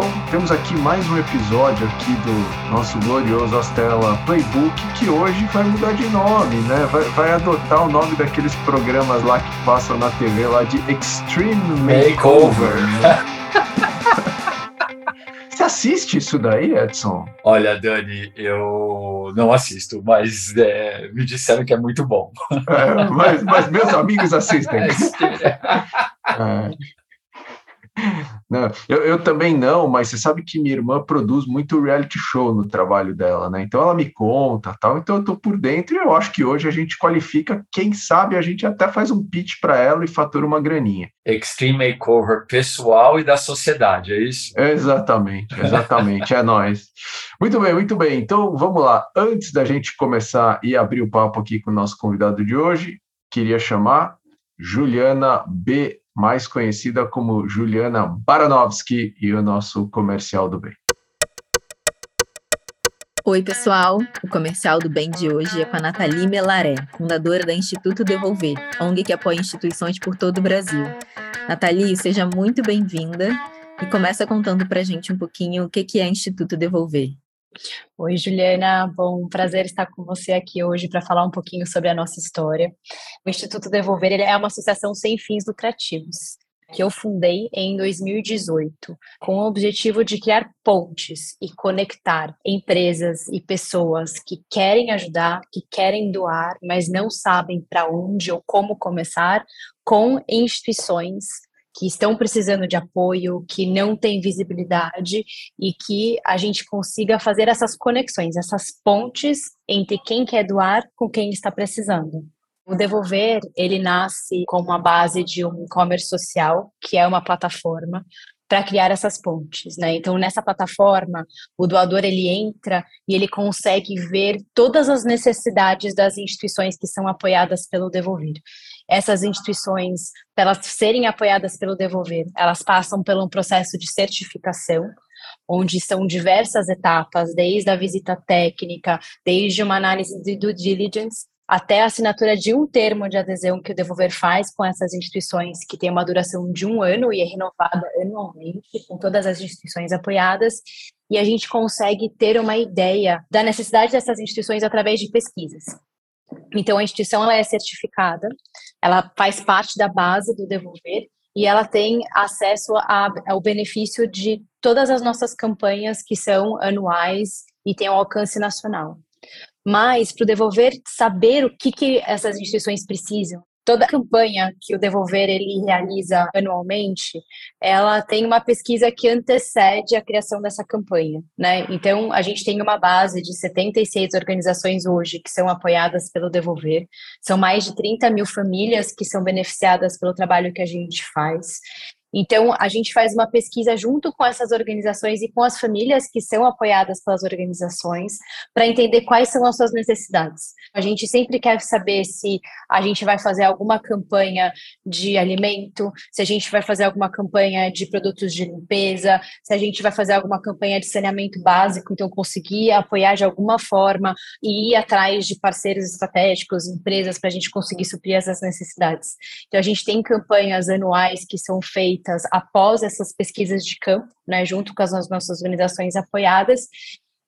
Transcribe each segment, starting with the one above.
então temos aqui mais um episódio aqui do nosso glorioso Astela Playbook, que hoje vai mudar de nome, né? Vai, vai adotar o nome daqueles programas lá que passam na TV lá de Extreme Makeover. Você assiste isso daí, Edson? Olha, Dani, eu não assisto, mas é, me disseram que é muito bom. É, mas, mas, meus amigos assistem. É. Não, eu, eu, também não, mas você sabe que minha irmã produz muito reality show no trabalho dela, né? Então ela me conta tal, então eu tô por dentro e eu acho que hoje a gente qualifica, quem sabe a gente até faz um pitch para ela e fatura uma graninha. Extreme Makeover pessoal e da sociedade, é isso? Exatamente, exatamente, é nós. Muito bem, muito bem. Então vamos lá. Antes da gente começar e abrir o papo aqui com o nosso convidado de hoje, queria chamar Juliana B mais conhecida como Juliana Baranovski e o nosso comercial do bem. Oi, pessoal! O comercial do bem de hoje é com a Nathalie Melaré, fundadora da Instituto Devolver, ONG que apoia instituições por todo o Brasil. Nathalie, seja muito bem-vinda e começa contando para a gente um pouquinho o que é Instituto Devolver. Oi, Juliana. Bom, prazer estar com você aqui hoje para falar um pouquinho sobre a nossa história. O Instituto Devolver é uma associação sem fins lucrativos que eu fundei em 2018, com o objetivo de criar pontes e conectar empresas e pessoas que querem ajudar, que querem doar, mas não sabem para onde ou como começar, com instituições que estão precisando de apoio, que não têm visibilidade e que a gente consiga fazer essas conexões, essas pontes entre quem quer doar com quem está precisando. O Devolver, ele nasce como a base de um e-commerce social, que é uma plataforma para criar essas pontes, né? Então nessa plataforma, o doador ele entra e ele consegue ver todas as necessidades das instituições que são apoiadas pelo Devolver. Essas instituições, para elas serem apoiadas pelo Devolver, elas passam por um processo de certificação, onde são diversas etapas, desde a visita técnica, desde uma análise de due diligence, até a assinatura de um termo de adesão que o Devolver faz com essas instituições, que tem uma duração de um ano e é renovada anualmente com todas as instituições apoiadas, e a gente consegue ter uma ideia da necessidade dessas instituições através de pesquisas. Então, a instituição ela é certificada, ela faz parte da base do Devolver e ela tem acesso a, ao benefício de todas as nossas campanhas que são anuais e têm um alcance nacional mas para o devolver saber o que, que essas instituições precisam. Toda campanha que o Devolver ele realiza anualmente, ela tem uma pesquisa que antecede a criação dessa campanha, né? Então, a gente tem uma base de 76 organizações hoje que são apoiadas pelo Devolver. São mais de 30 mil famílias que são beneficiadas pelo trabalho que a gente faz. Então, a gente faz uma pesquisa junto com essas organizações e com as famílias que são apoiadas pelas organizações para entender quais são as suas necessidades. A gente sempre quer saber se a gente vai fazer alguma campanha de alimento, se a gente vai fazer alguma campanha de produtos de limpeza, se a gente vai fazer alguma campanha de saneamento básico, então conseguir apoiar de alguma forma e ir atrás de parceiros estratégicos, empresas, para a gente conseguir suprir essas necessidades. Então, a gente tem campanhas anuais que são feitas feitas após essas pesquisas de campo, né, junto com as nossas organizações apoiadas,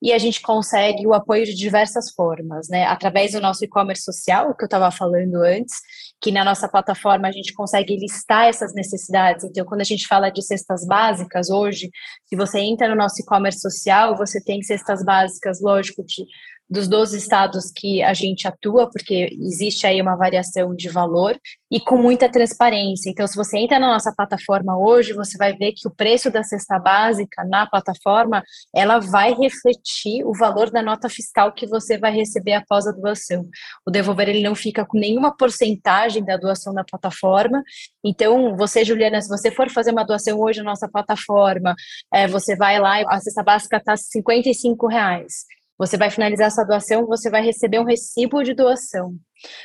e a gente consegue o apoio de diversas formas, né? Através do nosso e-commerce social, que eu estava falando antes, que na nossa plataforma a gente consegue listar essas necessidades. Então, quando a gente fala de cestas básicas hoje, se você entra no nosso e-commerce social, você tem cestas básicas, lógico, de dos 12 estados que a gente atua, porque existe aí uma variação de valor e com muita transparência. Então, se você entra na nossa plataforma hoje, você vai ver que o preço da cesta básica na plataforma, ela vai refletir o valor da nota fiscal que você vai receber após a doação. O devolver ele não fica com nenhuma porcentagem da doação da plataforma. Então, você, Juliana, se você for fazer uma doação hoje na nossa plataforma, é, você vai lá e a cesta básica está 55 reais. Você vai finalizar essa doação, você vai receber um recibo de doação.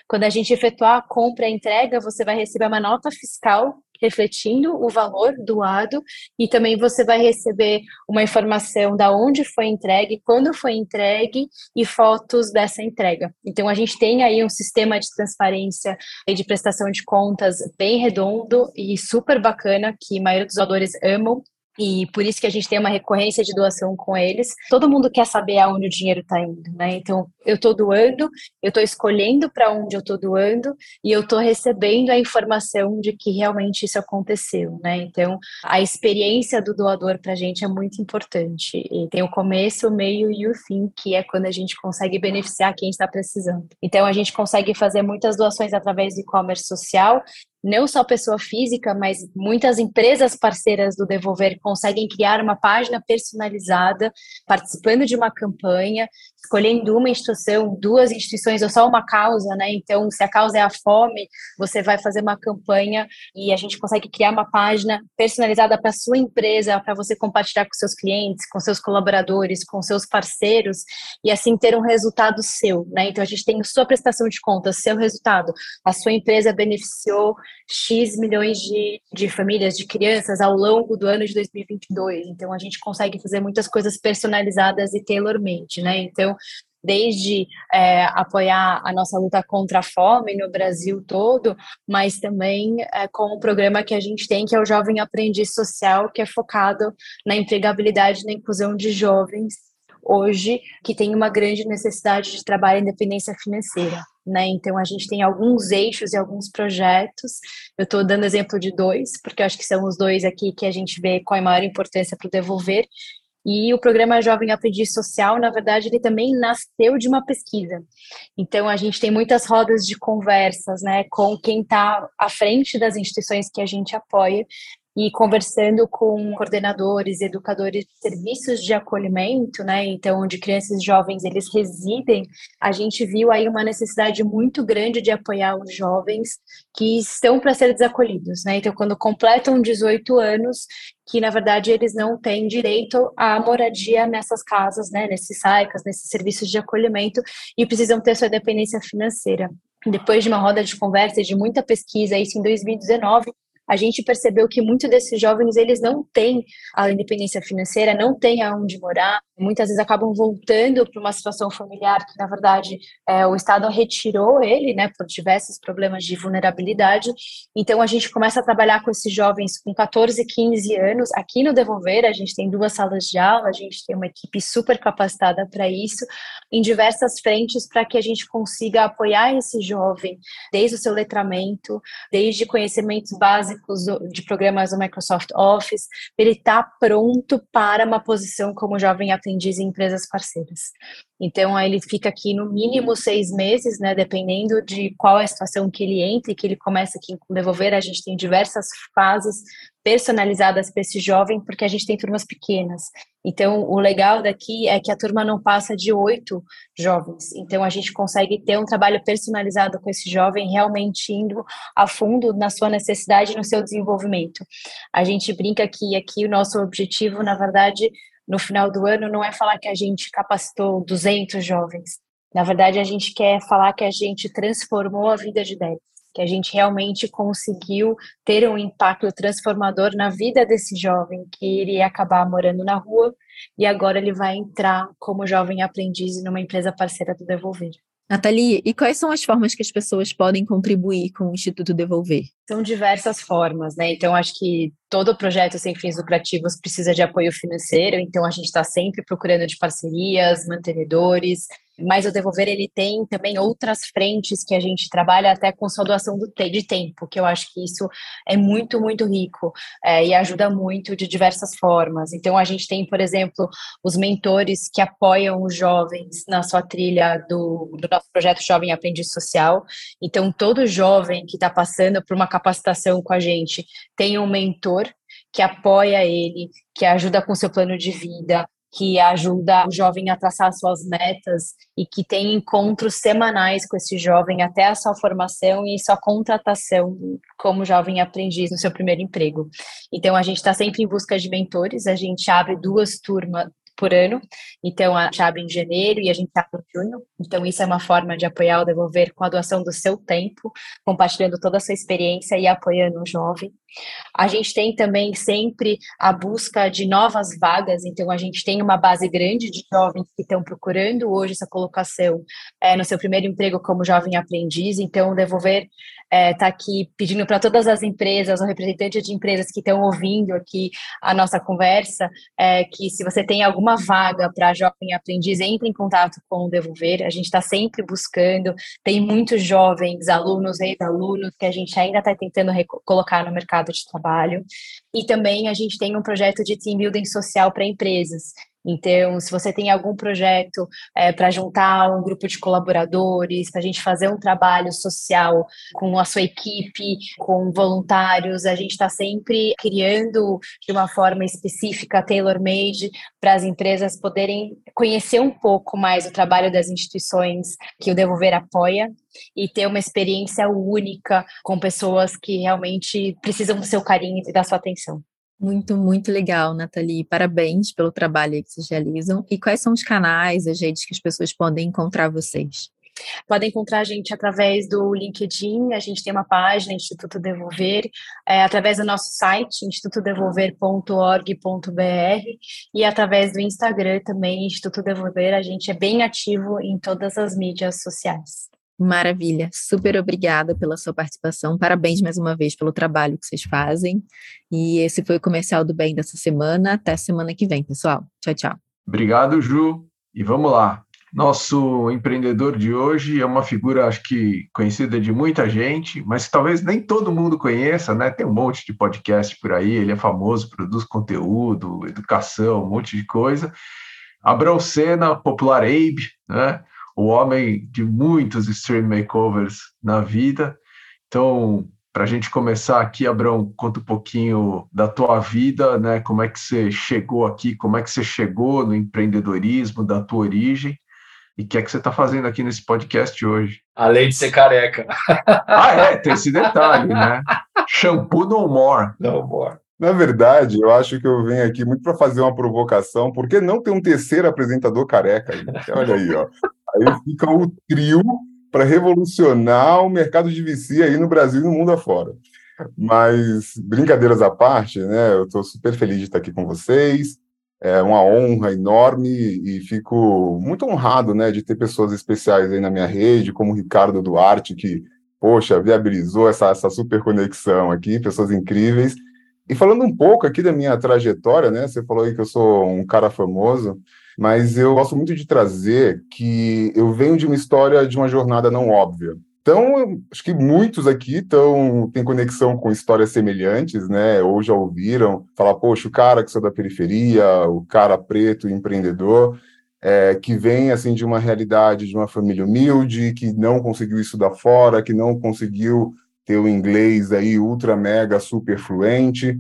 Quando a gente efetuar a compra e a entrega, você vai receber uma nota fiscal refletindo o valor doado e também você vai receber uma informação da onde foi entregue, quando foi entregue e fotos dessa entrega. Então a gente tem aí um sistema de transparência e de prestação de contas bem redondo e super bacana que a maioria dos doadores amam e por isso que a gente tem uma recorrência de doação com eles. Todo mundo quer saber aonde o dinheiro está indo, né? Então, eu estou doando, eu estou escolhendo para onde eu estou doando e eu estou recebendo a informação de que realmente isso aconteceu, né? Então, a experiência do doador para a gente é muito importante. E tem o começo, o meio e o fim, que é quando a gente consegue beneficiar quem está precisando. Então, a gente consegue fazer muitas doações através do e-commerce social não só pessoa física, mas muitas empresas parceiras do Devolver conseguem criar uma página personalizada, participando de uma campanha, escolhendo uma instituição, duas instituições ou só uma causa, né? Então, se a causa é a fome, você vai fazer uma campanha e a gente consegue criar uma página personalizada para sua empresa, para você compartilhar com seus clientes, com seus colaboradores, com seus parceiros e assim ter um resultado seu, né? Então, a gente tem sua prestação de contas, seu resultado. A sua empresa beneficiou X milhões de, de famílias, de crianças ao longo do ano de 2022. Então, a gente consegue fazer muitas coisas personalizadas e tailor-made, né? Então, desde é, apoiar a nossa luta contra a fome no Brasil todo, mas também é, com o programa que a gente tem, que é o Jovem Aprendiz Social, que é focado na empregabilidade e na inclusão de jovens hoje que tem uma grande necessidade de trabalho e independência financeira. Né? Então, a gente tem alguns eixos e alguns projetos. Eu estou dando exemplo de dois, porque eu acho que são os dois aqui que a gente vê com a maior importância para o devolver. E o programa Jovem Aprendiz Social, na verdade, ele também nasceu de uma pesquisa. Então, a gente tem muitas rodas de conversas né, com quem está à frente das instituições que a gente apoia e conversando com coordenadores, educadores de serviços de acolhimento, né, então onde crianças e jovens eles residem, a gente viu aí uma necessidade muito grande de apoiar os jovens que estão para ser desacolhidos, né? Então quando completam 18 anos, que na verdade eles não têm direito à moradia nessas casas, né, nesses SAICAS, nesses serviços de acolhimento e precisam ter sua dependência financeira. Depois de uma roda de conversa e de muita pesquisa, isso em 2019, a gente percebeu que muitos desses jovens eles não têm a independência financeira, não têm aonde morar, muitas vezes acabam voltando para uma situação familiar que na verdade é, o Estado retirou ele, né, por diversos problemas de vulnerabilidade. Então a gente começa a trabalhar com esses jovens com 14, 15 anos aqui no Devolver. A gente tem duas salas de aula, a gente tem uma equipe super capacitada para isso, em diversas frentes para que a gente consiga apoiar esse jovem desde o seu letramento, desde conhecimentos básicos básicos de programas do Microsoft Office, ele está pronto para uma posição como jovem aprendiz em empresas parceiras. Então, ele fica aqui no mínimo seis meses, né, dependendo de qual é a situação que ele entra e que ele começa aqui com devolver. A gente tem diversas fases personalizadas para esse jovem, porque a gente tem turmas pequenas. Então, o legal daqui é que a turma não passa de oito jovens. Então, a gente consegue ter um trabalho personalizado com esse jovem, realmente indo a fundo na sua necessidade e no seu desenvolvimento. A gente brinca que aqui o nosso objetivo, na verdade, no final do ano não é falar que a gente capacitou 200 jovens. Na verdade, a gente quer falar que a gente transformou a vida de 10, que a gente realmente conseguiu ter um impacto transformador na vida desse jovem que iria acabar morando na rua e agora ele vai entrar como jovem aprendiz numa empresa parceira do Devolver. Nathalie, e quais são as formas que as pessoas podem contribuir com o Instituto Devolver? São diversas formas, né? Então, acho que todo projeto sem fins lucrativos precisa de apoio financeiro, então a gente está sempre procurando de parcerias, mantenedores, mas o Devolver ele tem também outras frentes que a gente trabalha até com sua doação do de tempo, que eu acho que isso é muito, muito rico é, e ajuda muito de diversas formas. Então a gente tem, por exemplo, os mentores que apoiam os jovens na sua trilha do, do nosso projeto Jovem Aprendiz Social. Então todo jovem que está passando por uma capacitação com a gente tem um mentor que apoia ele, que ajuda com seu plano de vida, que ajuda o jovem a traçar suas metas e que tem encontros semanais com esse jovem até a sua formação e sua contratação como jovem aprendiz no seu primeiro emprego. Então a gente está sempre em busca de mentores, a gente abre duas turmas por ano. Então, a gente abre em janeiro e a gente abre em junho. Então, isso é uma forma de apoiar o devolver com a doação do seu tempo, compartilhando toda a sua experiência e apoiando o jovem. A gente tem também sempre a busca de novas vagas, então a gente tem uma base grande de jovens que estão procurando hoje essa colocação é, no seu primeiro emprego como jovem aprendiz, então Devolver está é, tá aqui pedindo para todas as empresas, ou representantes de empresas que estão ouvindo aqui a nossa conversa, é, que se você tem alguma vaga para jovem aprendiz, entre em contato com o Devolver, a gente está sempre buscando, tem muitos jovens, alunos, ex-alunos, que a gente ainda está tentando colocar no mercado de trabalho, e também a gente tem um projeto de team building social para empresas, então, se você tem algum projeto é, para juntar um grupo de colaboradores, para a gente fazer um trabalho social com a sua equipe, com voluntários, a gente está sempre criando de uma forma específica, tailor-made, para as empresas poderem conhecer um pouco mais o trabalho das instituições que o Devolver apoia e ter uma experiência única com pessoas que realmente precisam do seu carinho e da sua atenção. Muito, muito legal, Nathalie. Parabéns pelo trabalho que vocês realizam. E quais são os canais, as redes que as pessoas podem encontrar vocês? Podem encontrar a gente através do LinkedIn, a gente tem uma página, Instituto Devolver, é, através do nosso site, institutodevolver.org.br, e através do Instagram também, Instituto Devolver, a gente é bem ativo em todas as mídias sociais. Maravilha, super obrigada pela sua participação. Parabéns mais uma vez pelo trabalho que vocês fazem. E esse foi o comercial do bem dessa semana. Até semana que vem, pessoal. Tchau, tchau. Obrigado, Ju. E vamos lá. Nosso empreendedor de hoje é uma figura, acho que conhecida de muita gente, mas talvez nem todo mundo conheça, né? Tem um monte de podcast por aí, ele é famoso, produz conteúdo, educação, um monte de coisa. Abrão Senna, popular Abe, né? O homem de muitos stream makeovers na vida. Então, para a gente começar aqui, Abrão, conta um pouquinho da tua vida, né? Como é que você chegou aqui, como é que você chegou no empreendedorismo, da tua origem, e o que é que você está fazendo aqui nesse podcast hoje? Além de ser careca. ah, é, tem esse detalhe, né? Shampoo no more. No more. Na verdade, eu acho que eu venho aqui muito para fazer uma provocação, porque não tem um terceiro apresentador careca? Olha aí, ó. Aí fica o trio para revolucionar o mercado de VC aí no Brasil e no mundo afora. Mas, brincadeiras à parte, né? Eu estou super feliz de estar aqui com vocês. É uma honra enorme e fico muito honrado, né, de ter pessoas especiais aí na minha rede, como o Ricardo Duarte, que, poxa, viabilizou essa, essa super conexão aqui, pessoas incríveis. E falando um pouco aqui da minha trajetória, né? Você falou aí que eu sou um cara famoso mas eu gosto muito de trazer que eu venho de uma história de uma jornada não óbvia. Então, acho que muitos aqui tão, têm conexão com histórias semelhantes, né? Ou já ouviram falar, poxa, o cara que saiu da periferia, o cara preto, empreendedor, é, que vem assim de uma realidade de uma família humilde, que não conseguiu estudar fora, que não conseguiu ter o inglês aí ultra mega super fluente,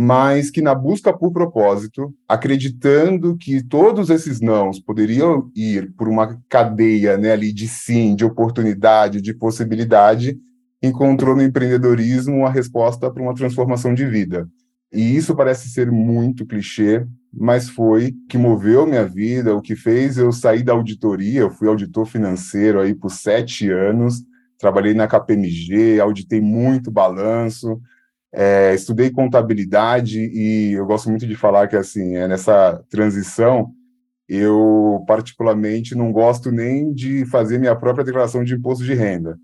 mas que na busca por propósito, acreditando que todos esses nãos poderiam ir por uma cadeia né, ali de sim, de oportunidade, de possibilidade, encontrou no empreendedorismo a resposta para uma transformação de vida. E isso parece ser muito clichê, mas foi que moveu minha vida, o que fez eu sair da auditoria. Eu fui auditor financeiro aí por sete anos, trabalhei na KPMG, auditei muito balanço, é, estudei contabilidade e eu gosto muito de falar que assim é nessa transição eu particularmente não gosto nem de fazer minha própria declaração de imposto de renda.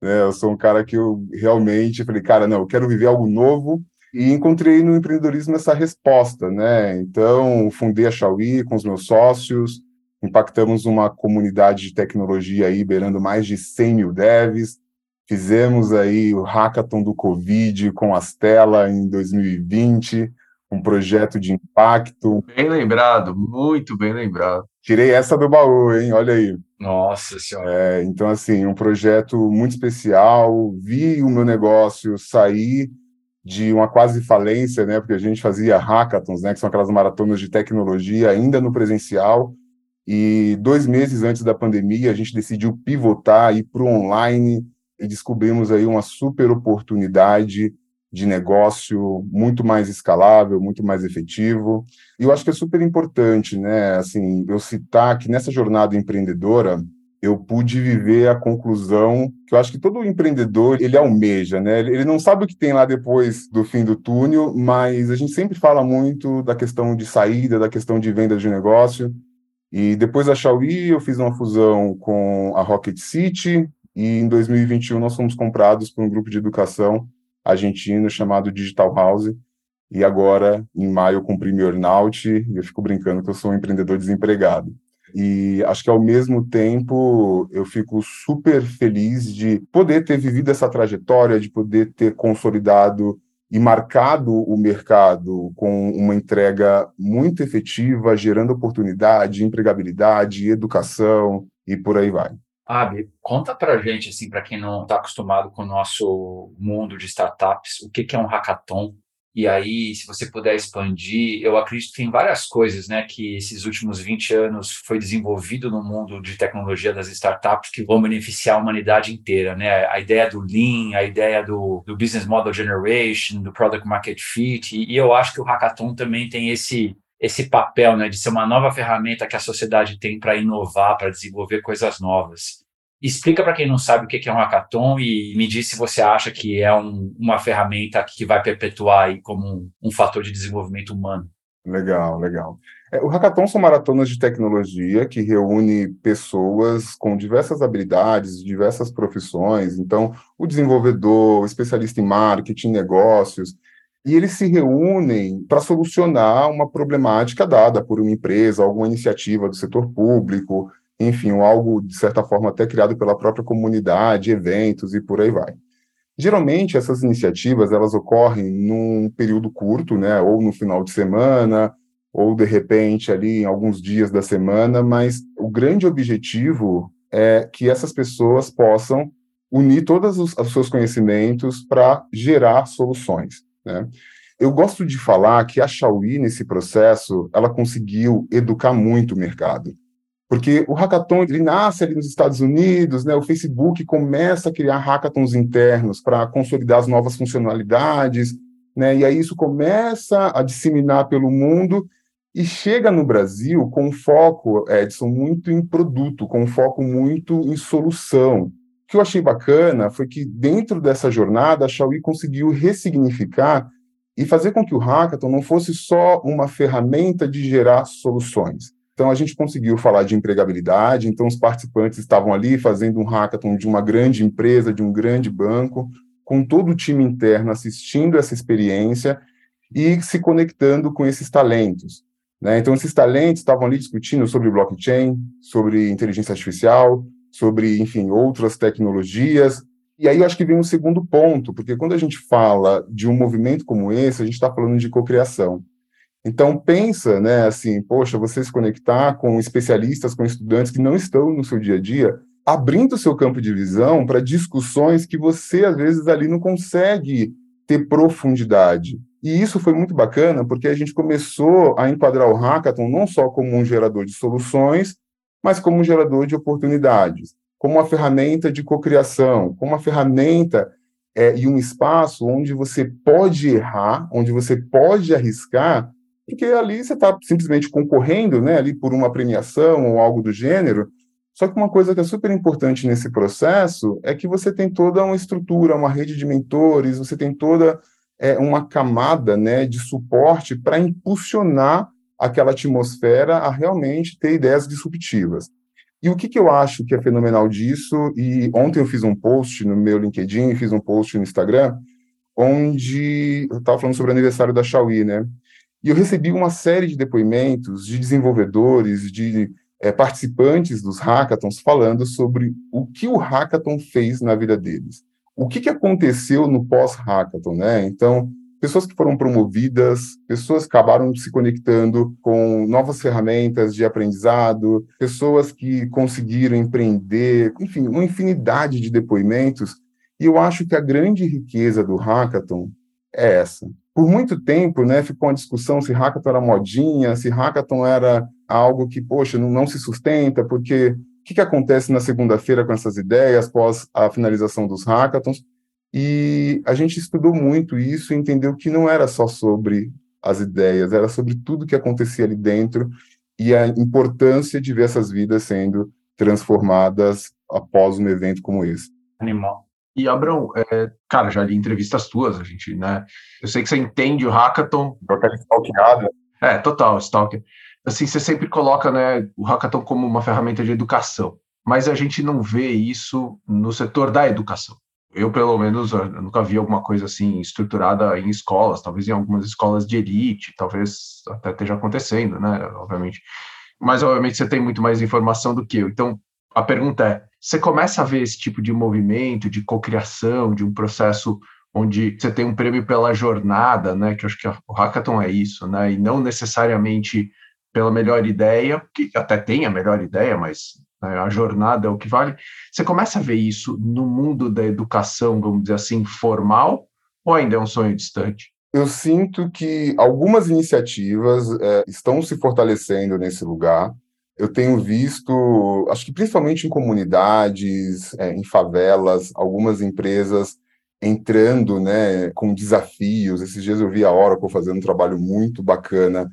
Né? Eu sou um cara que eu realmente falei, cara, não, eu quero viver algo novo e encontrei no empreendedorismo essa resposta, né? Então fundei a Xiaomi com os meus sócios, impactamos uma comunidade de tecnologia aí beirando mais de 100 mil devs, Fizemos aí o hackathon do Covid com a Stella em 2020, um projeto de impacto. Bem lembrado, muito bem lembrado. Tirei essa do baú, hein? Olha aí. Nossa Senhora. É, então, assim, um projeto muito especial. Vi o meu negócio sair de uma quase falência, né? Porque a gente fazia hackathons, né? Que são aquelas maratonas de tecnologia, ainda no presencial. E dois meses antes da pandemia, a gente decidiu pivotar, ir para o online e descobrimos aí uma super oportunidade de negócio muito mais escalável, muito mais efetivo. E eu acho que é super importante, né, assim, eu citar que nessa jornada empreendedora, eu pude viver a conclusão que eu acho que todo empreendedor ele almeja, né? Ele não sabe o que tem lá depois do fim do túnel, mas a gente sempre fala muito da questão de saída, da questão de venda de negócio. E depois da Xiaomi, eu fiz uma fusão com a Rocket City e em 2021 nós fomos comprados por um grupo de educação argentino chamado Digital House. E agora, em maio, eu cumpri meu earnout e eu fico brincando que eu sou um empreendedor desempregado. E acho que ao mesmo tempo eu fico super feliz de poder ter vivido essa trajetória, de poder ter consolidado e marcado o mercado com uma entrega muito efetiva, gerando oportunidade, empregabilidade, educação e por aí vai. Abi, conta pra gente, assim, para quem não está acostumado com o nosso mundo de startups, o que, que é um hackathon e aí, se você puder expandir, eu acredito que tem várias coisas né, que esses últimos 20 anos foi desenvolvido no mundo de tecnologia das startups que vão beneficiar a humanidade inteira. Né? A ideia do Lean, a ideia do, do Business Model Generation, do Product Market Fit, e, e eu acho que o Hackathon também tem esse, esse papel né, de ser uma nova ferramenta que a sociedade tem para inovar, para desenvolver coisas novas. Explica para quem não sabe o que é um hackathon e me diz se você acha que é um, uma ferramenta que vai perpetuar aí como um, um fator de desenvolvimento humano. Legal, legal. É, o hackathon são maratonas de tecnologia que reúne pessoas com diversas habilidades, diversas profissões. Então, o desenvolvedor, o especialista em marketing, negócios, e eles se reúnem para solucionar uma problemática dada por uma empresa, alguma iniciativa do setor público, enfim, algo de certa forma até criado pela própria comunidade, eventos e por aí vai. Geralmente essas iniciativas elas ocorrem num período curto, né, ou no final de semana, ou de repente ali em alguns dias da semana, mas o grande objetivo é que essas pessoas possam unir todos os, os seus conhecimentos para gerar soluções, né? Eu gosto de falar que a Xiaomi, nesse processo, ela conseguiu educar muito o mercado. Porque o hackathon ele nasce ali nos Estados Unidos, né? O Facebook começa a criar hackathons internos para consolidar as novas funcionalidades, né? E aí isso começa a disseminar pelo mundo e chega no Brasil com foco, Edson, muito em produto, com foco muito em solução. Que eu achei bacana foi que dentro dessa jornada a Xiaomi conseguiu ressignificar e fazer com que o hackathon não fosse só uma ferramenta de gerar soluções então, a gente conseguiu falar de empregabilidade. Então, os participantes estavam ali fazendo um hackathon de uma grande empresa, de um grande banco, com todo o time interno assistindo essa experiência e se conectando com esses talentos. Né? Então, esses talentos estavam ali discutindo sobre blockchain, sobre inteligência artificial, sobre, enfim, outras tecnologias. E aí eu acho que vem um segundo ponto, porque quando a gente fala de um movimento como esse, a gente está falando de cocriação. Então pensa, né, assim, poxa, você se conectar com especialistas, com estudantes que não estão no seu dia a dia, abrindo o seu campo de visão para discussões que você às vezes ali não consegue ter profundidade. E isso foi muito bacana, porque a gente começou a enquadrar o hackathon não só como um gerador de soluções, mas como um gerador de oportunidades, como uma ferramenta de cocriação, como uma ferramenta é, e um espaço onde você pode errar, onde você pode arriscar porque ali você está simplesmente concorrendo, né, ali por uma premiação ou algo do gênero. Só que uma coisa que é super importante nesse processo é que você tem toda uma estrutura, uma rede de mentores, você tem toda é, uma camada, né, de suporte para impulsionar aquela atmosfera a realmente ter ideias disruptivas. E o que, que eu acho que é fenomenal disso, e ontem eu fiz um post no meu LinkedIn, fiz um post no Instagram, onde eu estava falando sobre o aniversário da Xiaomi, né? E eu recebi uma série de depoimentos de desenvolvedores, de é, participantes dos hackathons falando sobre o que o hackathon fez na vida deles. O que, que aconteceu no pós-hackathon, né? Então, pessoas que foram promovidas, pessoas que acabaram se conectando com novas ferramentas de aprendizado, pessoas que conseguiram empreender, enfim, uma infinidade de depoimentos. E eu acho que a grande riqueza do hackathon é essa por muito tempo, né, ficou uma discussão se hackathon era modinha, se hackathon era algo que, poxa, não, não se sustenta, porque o que, que acontece na segunda-feira com essas ideias, após a finalização dos hackathons? E a gente estudou muito isso e entendeu que não era só sobre as ideias, era sobre tudo que acontecia ali dentro e a importância de ver essas vidas sendo transformadas após um evento como esse. Animal. E, Abrão, é, cara, já li entrevistas tuas, a gente, né? Eu sei que você entende o hackathon. Aquela stalkeada. É, total, stalker. Assim, você sempre coloca né, o hackathon como uma ferramenta de educação, mas a gente não vê isso no setor da educação. Eu, pelo menos, eu nunca vi alguma coisa assim estruturada em escolas, talvez em algumas escolas de elite, talvez até esteja acontecendo, né? Obviamente. Mas, obviamente, você tem muito mais informação do que eu. Então, a pergunta é: você começa a ver esse tipo de movimento, de cocriação, de um processo onde você tem um prêmio pela jornada, né? Que eu acho que o hackathon é isso, né? E não necessariamente pela melhor ideia, que até tem a melhor ideia, mas a jornada é o que vale. Você começa a ver isso no mundo da educação, vamos dizer assim, formal, ou ainda é um sonho distante? Eu sinto que algumas iniciativas é, estão se fortalecendo nesse lugar. Eu tenho visto, acho que principalmente em comunidades, é, em favelas, algumas empresas entrando né, com desafios. Esses dias eu vi a Oracle fazendo um trabalho muito bacana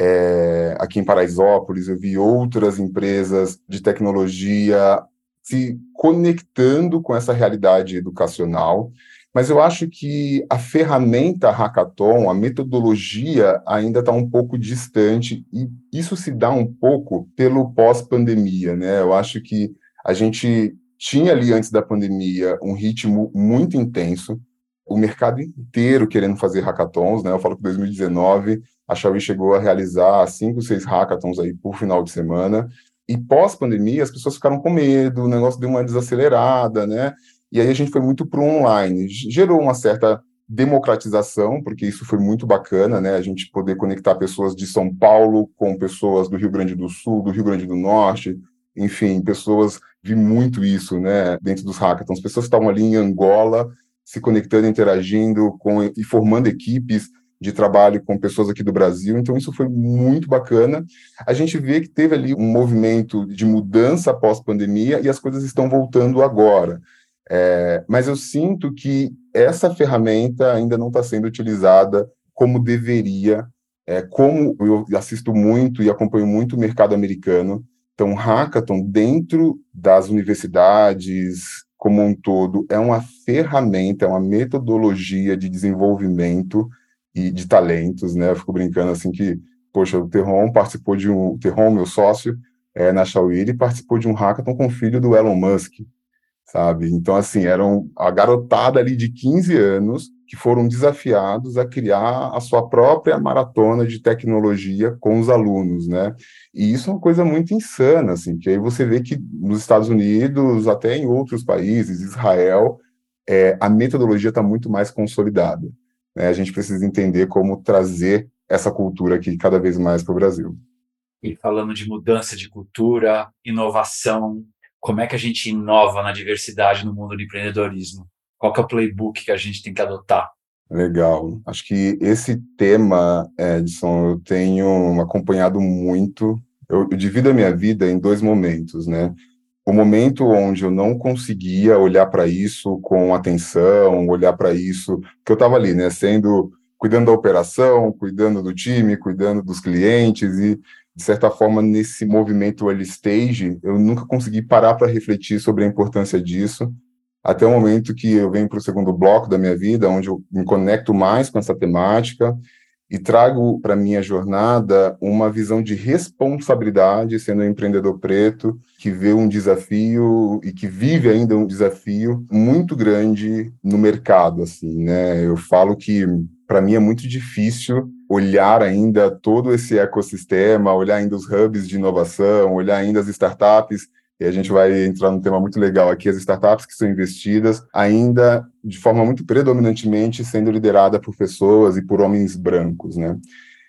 é, aqui em Paraisópolis, eu vi outras empresas de tecnologia se conectando com essa realidade educacional, mas eu acho que a ferramenta hackathon, a metodologia ainda está um pouco distante e isso se dá um pouco pelo pós-pandemia, né? Eu acho que a gente tinha ali antes da pandemia um ritmo muito intenso, o mercado inteiro querendo fazer hackathons, né? Eu falo que 2019 a Xiaomi chegou a realizar cinco, seis hackathons aí por final de semana. E pós-pandemia, as pessoas ficaram com medo, o negócio deu uma desacelerada, né? E aí a gente foi muito para o online. Gerou uma certa democratização, porque isso foi muito bacana, né? A gente poder conectar pessoas de São Paulo com pessoas do Rio Grande do Sul, do Rio Grande do Norte, enfim, pessoas vi muito isso, né? Dentro dos hackathons, pessoas estavam ali em Angola se conectando, interagindo com e formando equipes de trabalho com pessoas aqui do Brasil, então isso foi muito bacana. A gente vê que teve ali um movimento de mudança pós-pandemia e as coisas estão voltando agora. É, mas eu sinto que essa ferramenta ainda não está sendo utilizada como deveria, é, como eu assisto muito e acompanho muito o mercado americano. Então, hackathon dentro das universidades como um todo é uma ferramenta, é uma metodologia de desenvolvimento e de talentos, né? Eu fico brincando assim que, poxa, o Terron participou de um, o Terron, meu sócio, é, na Xiaomi, ele participou de um hackathon com o filho do Elon Musk, sabe? Então, assim, eram a garotada ali de 15 anos que foram desafiados a criar a sua própria maratona de tecnologia com os alunos, né? E isso é uma coisa muito insana, assim, que aí você vê que nos Estados Unidos, até em outros países, Israel, é, a metodologia está muito mais consolidada. Né? A gente precisa entender como trazer essa cultura aqui cada vez mais para o Brasil. E falando de mudança de cultura, inovação, como é que a gente inova na diversidade no mundo do empreendedorismo? Qual é o playbook que a gente tem que adotar? Legal. Acho que esse tema, Edson, eu tenho acompanhado muito. Eu, eu divido a minha vida em dois momentos, né? O momento onde eu não conseguia olhar para isso com atenção, olhar para isso, que eu estava ali, né, sendo cuidando da operação, cuidando do time, cuidando dos clientes e de certa forma nesse movimento early stage, eu nunca consegui parar para refletir sobre a importância disso, até o momento que eu venho para o segundo bloco da minha vida, onde eu me conecto mais com essa temática e trago para minha jornada uma visão de responsabilidade, sendo um empreendedor preto que vê um desafio e que vive ainda um desafio muito grande no mercado, assim, né? Eu falo que para mim é muito difícil olhar ainda todo esse ecossistema, olhar ainda os hubs de inovação, olhar ainda as startups e a gente vai entrar num tema muito legal aqui, as startups que são investidas, ainda de forma muito predominantemente sendo liderada por pessoas e por homens brancos, né?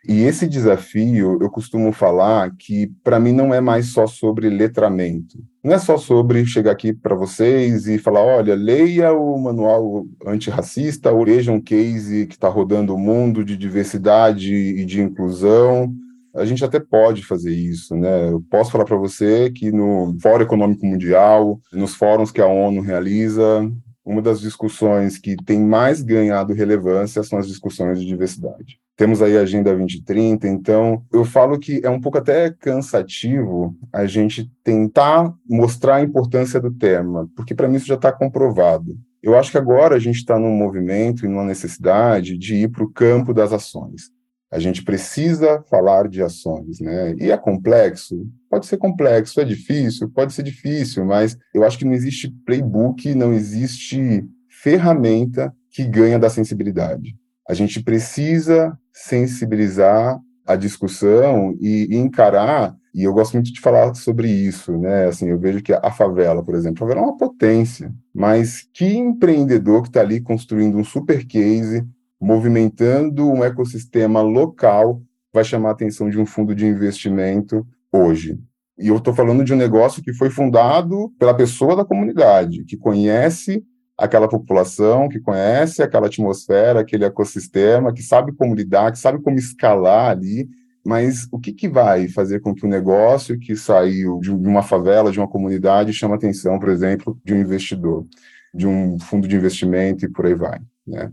E esse desafio, eu costumo falar que para mim não é mais só sobre letramento. Não é só sobre chegar aqui para vocês e falar, olha, leia o manual antirracista, ou veja um case que está rodando o mundo de diversidade e de inclusão, a gente até pode fazer isso, né? Eu posso falar para você que no Fórum Econômico Mundial, nos fóruns que a ONU realiza, uma das discussões que tem mais ganhado relevância são as discussões de diversidade. temos aí a Agenda 2030, então eu falo que é um pouco até cansativo a gente tentar mostrar a importância do tema, porque para mim isso já está comprovado. Eu acho que agora a gente está num movimento e numa necessidade de ir para o campo das ações. A gente precisa falar de ações, né? E é complexo? Pode ser complexo, é difícil, pode ser difícil, mas eu acho que não existe playbook, não existe ferramenta que ganha da sensibilidade. A gente precisa sensibilizar a discussão e, e, encarar, e eu gosto muito de falar sobre isso, né? Assim, eu vejo que a favela, por exemplo, a favela é uma potência, mas que empreendedor que está ali construindo um super case, movimentando um ecossistema local, vai chamar a atenção de um fundo de investimento hoje. E eu estou falando de um negócio que foi fundado pela pessoa da comunidade, que conhece aquela população que conhece aquela atmosfera, aquele ecossistema, que sabe como lidar, que sabe como escalar ali, mas o que, que vai fazer com que o negócio que saiu de uma favela, de uma comunidade, chame atenção, por exemplo, de um investidor, de um fundo de investimento e por aí vai, né?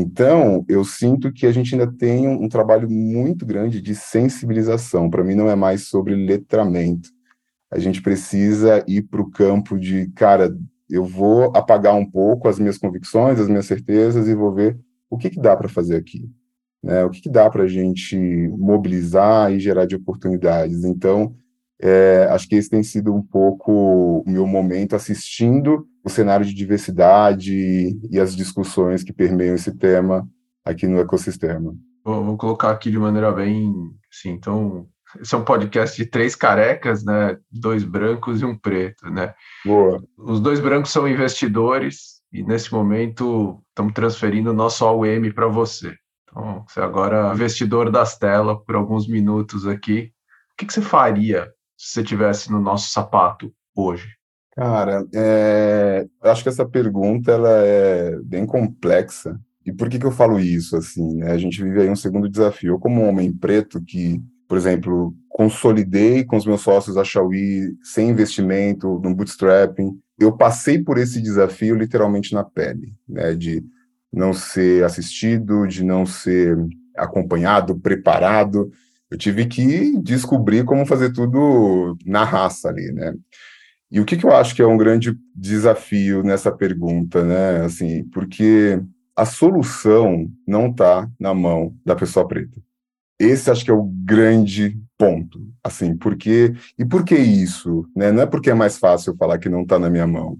Então, eu sinto que a gente ainda tem um, um trabalho muito grande de sensibilização. Para mim, não é mais sobre letramento. A gente precisa ir para o campo de, cara, eu vou apagar um pouco as minhas convicções, as minhas certezas e vou ver o que, que dá para fazer aqui. Né? O que, que dá para a gente mobilizar e gerar de oportunidades. Então, é, acho que esse tem sido um pouco o meu momento assistindo o cenário de diversidade e as discussões que permeiam esse tema aqui no ecossistema. Vou, vou colocar aqui de maneira bem, sim, então esse é um podcast de três carecas, né? Dois brancos e um preto, né? Boa. Os dois brancos são investidores e nesse momento estamos transferindo o nosso AUM para você. Então, você agora é investidor das telas por alguns minutos aqui. O que, que você faria se você tivesse no nosso sapato hoje? Cara, é, acho que essa pergunta ela é bem complexa. E por que, que eu falo isso? Assim, né? A gente vive aí um segundo desafio. Eu, como um homem preto que por exemplo, consolidei com os meus sócios a Xiaomi sem investimento, no bootstrapping. Eu passei por esse desafio literalmente na pele, né, de não ser assistido, de não ser acompanhado, preparado. Eu tive que descobrir como fazer tudo na raça ali, né? E o que, que eu acho que é um grande desafio nessa pergunta, né? Assim, porque a solução não está na mão da pessoa preta. Esse acho que é o grande ponto, assim, porque e por que isso, né? Não é porque é mais fácil falar que não está na minha mão,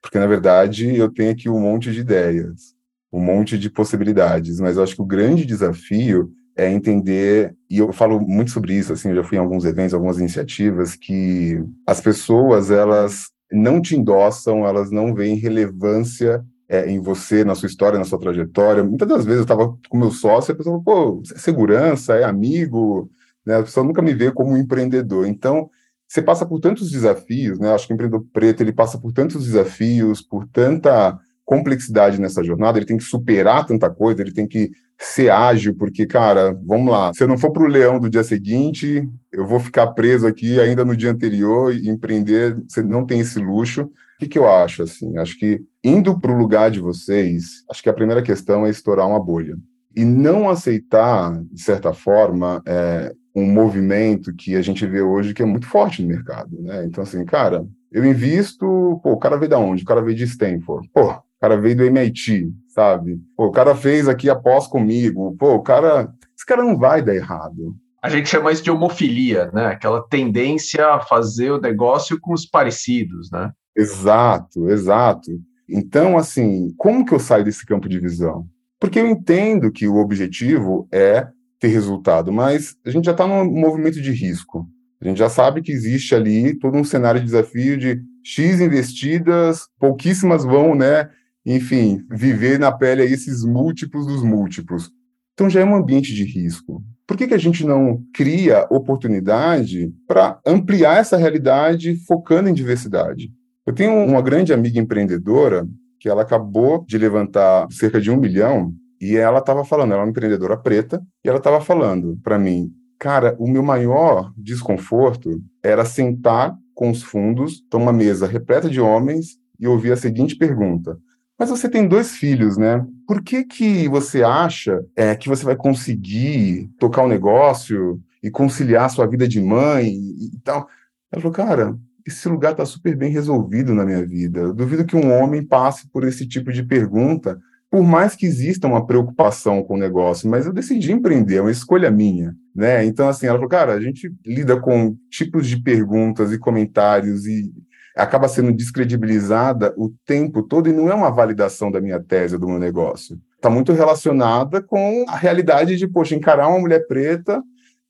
porque na verdade eu tenho aqui um monte de ideias, um monte de possibilidades, mas eu acho que o grande desafio é entender, e eu falo muito sobre isso, assim, eu já fui em alguns eventos, algumas iniciativas, que as pessoas, elas não te endossam, elas não veem relevância é, em você, na sua história, na sua trajetória. Muitas das vezes eu estava com meu sócio e a pessoa falou, pô, é segurança, é amigo, né? A pessoa nunca me vê como um empreendedor. Então, você passa por tantos desafios, né? Acho que o empreendedor preto, ele passa por tantos desafios, por tanta complexidade nessa jornada, ele tem que superar tanta coisa, ele tem que ser ágil, porque, cara, vamos lá, se eu não for para o leão do dia seguinte, eu vou ficar preso aqui ainda no dia anterior e empreender, você não tem esse luxo. O que, que eu acho, assim? Acho que indo para o lugar de vocês, acho que a primeira questão é estourar uma bolha. E não aceitar, de certa forma, é, um movimento que a gente vê hoje que é muito forte no mercado, né? Então, assim, cara, eu invisto, pô, o cara veio da onde? O cara veio de Stanford. Pô, cara veio do MIT, sabe? Pô, o cara fez aqui após comigo. Pô, o cara. Esse cara não vai dar errado. A gente chama isso de homofilia, né? Aquela tendência a fazer o negócio com os parecidos, né? Exato, exato. Então, assim, como que eu saio desse campo de visão? Porque eu entendo que o objetivo é ter resultado, mas a gente já está num movimento de risco. A gente já sabe que existe ali todo um cenário de desafio de X investidas, pouquíssimas vão, né, enfim, viver na pele esses múltiplos dos múltiplos. Então já é um ambiente de risco. Por que, que a gente não cria oportunidade para ampliar essa realidade focando em diversidade? Eu tenho uma grande amiga empreendedora que ela acabou de levantar cerca de um milhão e ela estava falando, ela é uma empreendedora preta, e ela estava falando para mim, cara, o meu maior desconforto era sentar com os fundos, para uma mesa repleta de homens e ouvir a seguinte pergunta: mas você tem dois filhos, né? Por que que você acha é, que você vai conseguir tocar o um negócio e conciliar sua vida de mãe e, e tal? Ela falou, cara, esse lugar está super bem resolvido na minha vida. Eu duvido que um homem passe por esse tipo de pergunta, por mais que exista uma preocupação com o negócio, mas eu decidi empreender, é uma escolha minha, né? Então, assim, ela falou, cara, a gente lida com tipos de perguntas e comentários e acaba sendo descredibilizada o tempo todo e não é uma validação da minha tese, do meu negócio. Está muito relacionada com a realidade de, poxa, encarar uma mulher preta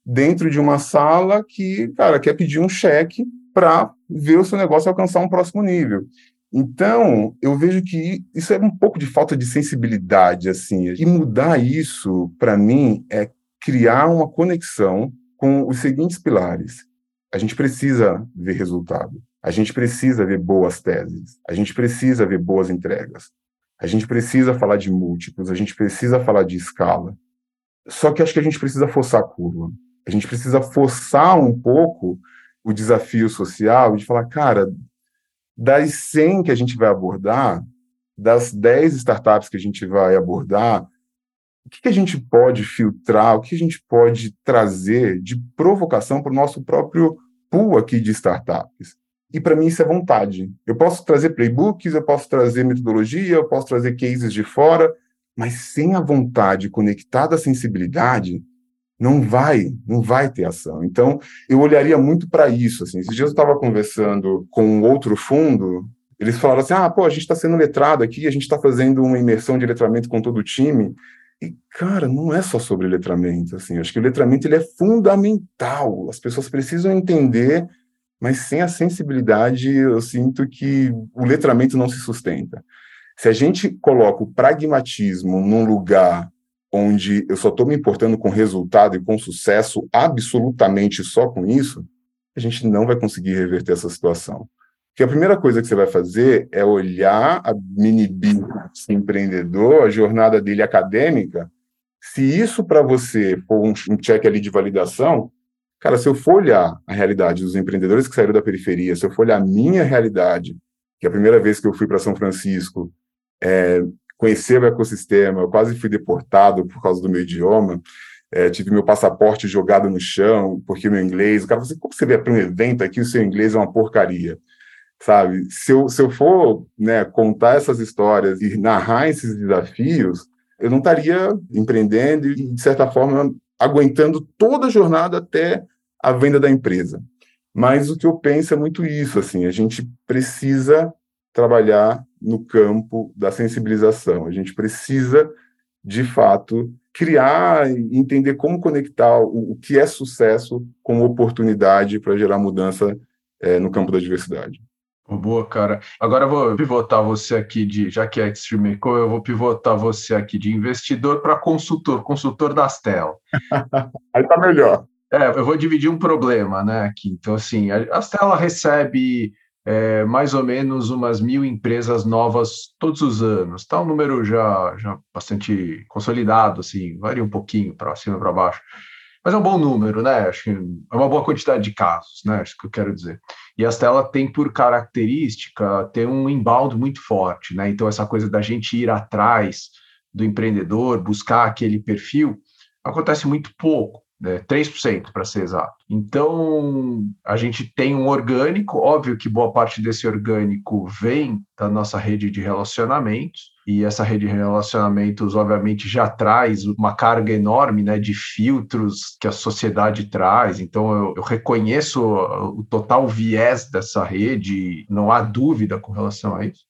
dentro de uma sala que, cara, quer pedir um cheque para ver o seu negócio alcançar um próximo nível. Então, eu vejo que isso é um pouco de falta de sensibilidade, assim. E mudar isso, para mim, é criar uma conexão com os seguintes pilares. A gente precisa ver resultado. A gente precisa ver boas teses. A gente precisa ver boas entregas. A gente precisa falar de múltiplos. A gente precisa falar de escala. Só que acho que a gente precisa forçar a curva. A gente precisa forçar um pouco o desafio social de falar, cara, das 100 que a gente vai abordar, das 10 startups que a gente vai abordar, o que, a gente pode filtrar, o que a gente pode trazer de provocação para o nosso próprio pool aqui de startups? E para mim isso é vontade. Eu posso trazer playbooks, eu posso trazer metodologia, eu posso trazer cases de fora, mas sem a vontade conectada à sensibilidade, não vai, não vai ter ação. Então, eu olharia muito para isso. Assim. Esses dias eu estava conversando com outro fundo, eles falaram assim: ah, pô, a gente está sendo letrado aqui, a gente está fazendo uma imersão de letramento com todo o time. E, cara, não é só sobre letramento. Assim. Acho que o letramento ele é fundamental. As pessoas precisam entender, mas sem a sensibilidade, eu sinto que o letramento não se sustenta. Se a gente coloca o pragmatismo num lugar onde eu só estou me importando com resultado e com sucesso absolutamente só com isso, a gente não vai conseguir reverter essa situação. Porque a primeira coisa que você vai fazer é olhar a mini empreendedor, a jornada dele acadêmica. Se isso para você for um, um check ali de validação, cara, se eu for olhar a realidade dos empreendedores que saíram da periferia, se eu for olhar a minha realidade, que é a primeira vez que eu fui para São Francisco, é, conhecer o ecossistema. Eu quase fui deportado por causa do meu idioma. É, tive meu passaporte jogado no chão, porque meu inglês. O cara falou assim: como você vai para um evento aqui, o seu inglês é uma porcaria. Sabe? Se eu, se eu for né, contar essas histórias e narrar esses desafios, eu não estaria empreendendo e, de certa forma, aguentando toda a jornada até a venda da empresa. Mas o que eu penso é muito isso, assim, a gente precisa trabalhar no campo da sensibilização. A gente precisa, de fato, criar e entender como conectar o, o que é sucesso com oportunidade para gerar mudança é, no campo da diversidade. Boa, cara. Agora eu vou pivotar você aqui de, já que é Extreme Eco, eu vou pivotar você aqui de investidor para consultor, consultor das telas. Aí tá melhor. É, eu vou dividir um problema, né, aqui. Então, assim, a Astela recebe é, mais ou menos umas mil empresas novas todos os anos. Está um número já, já bastante consolidado, assim, varia um pouquinho para cima e para baixo. Mas é um bom número, né? Acho que é uma boa quantidade de casos, né? Acho que eu quero dizer. E a Stella tem por característica ter um inbound muito forte, né? Então, essa coisa da gente ir atrás do empreendedor, buscar aquele perfil, acontece muito pouco né, 3% para ser exato. Então, a gente tem um orgânico, óbvio que boa parte desse orgânico vem da nossa rede de relacionamentos, e essa rede de relacionamentos, obviamente, já traz uma carga enorme né, de filtros que a sociedade traz. Então, eu, eu reconheço o total viés dessa rede, não há dúvida com relação a isso.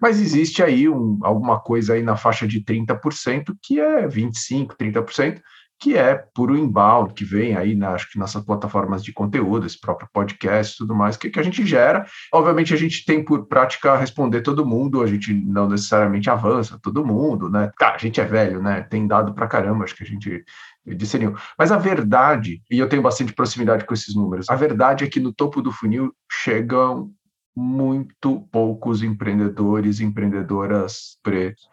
Mas existe aí um, alguma coisa aí na faixa de 30%, que é 25%, 30%, que é puro inbound, que vem aí, na, acho que nessas plataformas de conteúdo, esse próprio podcast e tudo mais, que, que a gente gera. Obviamente, a gente tem por prática responder todo mundo, a gente não necessariamente avança todo mundo, né? Cara, a gente é velho, né? Tem dado pra caramba, acho que a gente discerniu. Mas a verdade, e eu tenho bastante proximidade com esses números, a verdade é que no topo do funil chegam muito poucos empreendedores empreendedoras pretos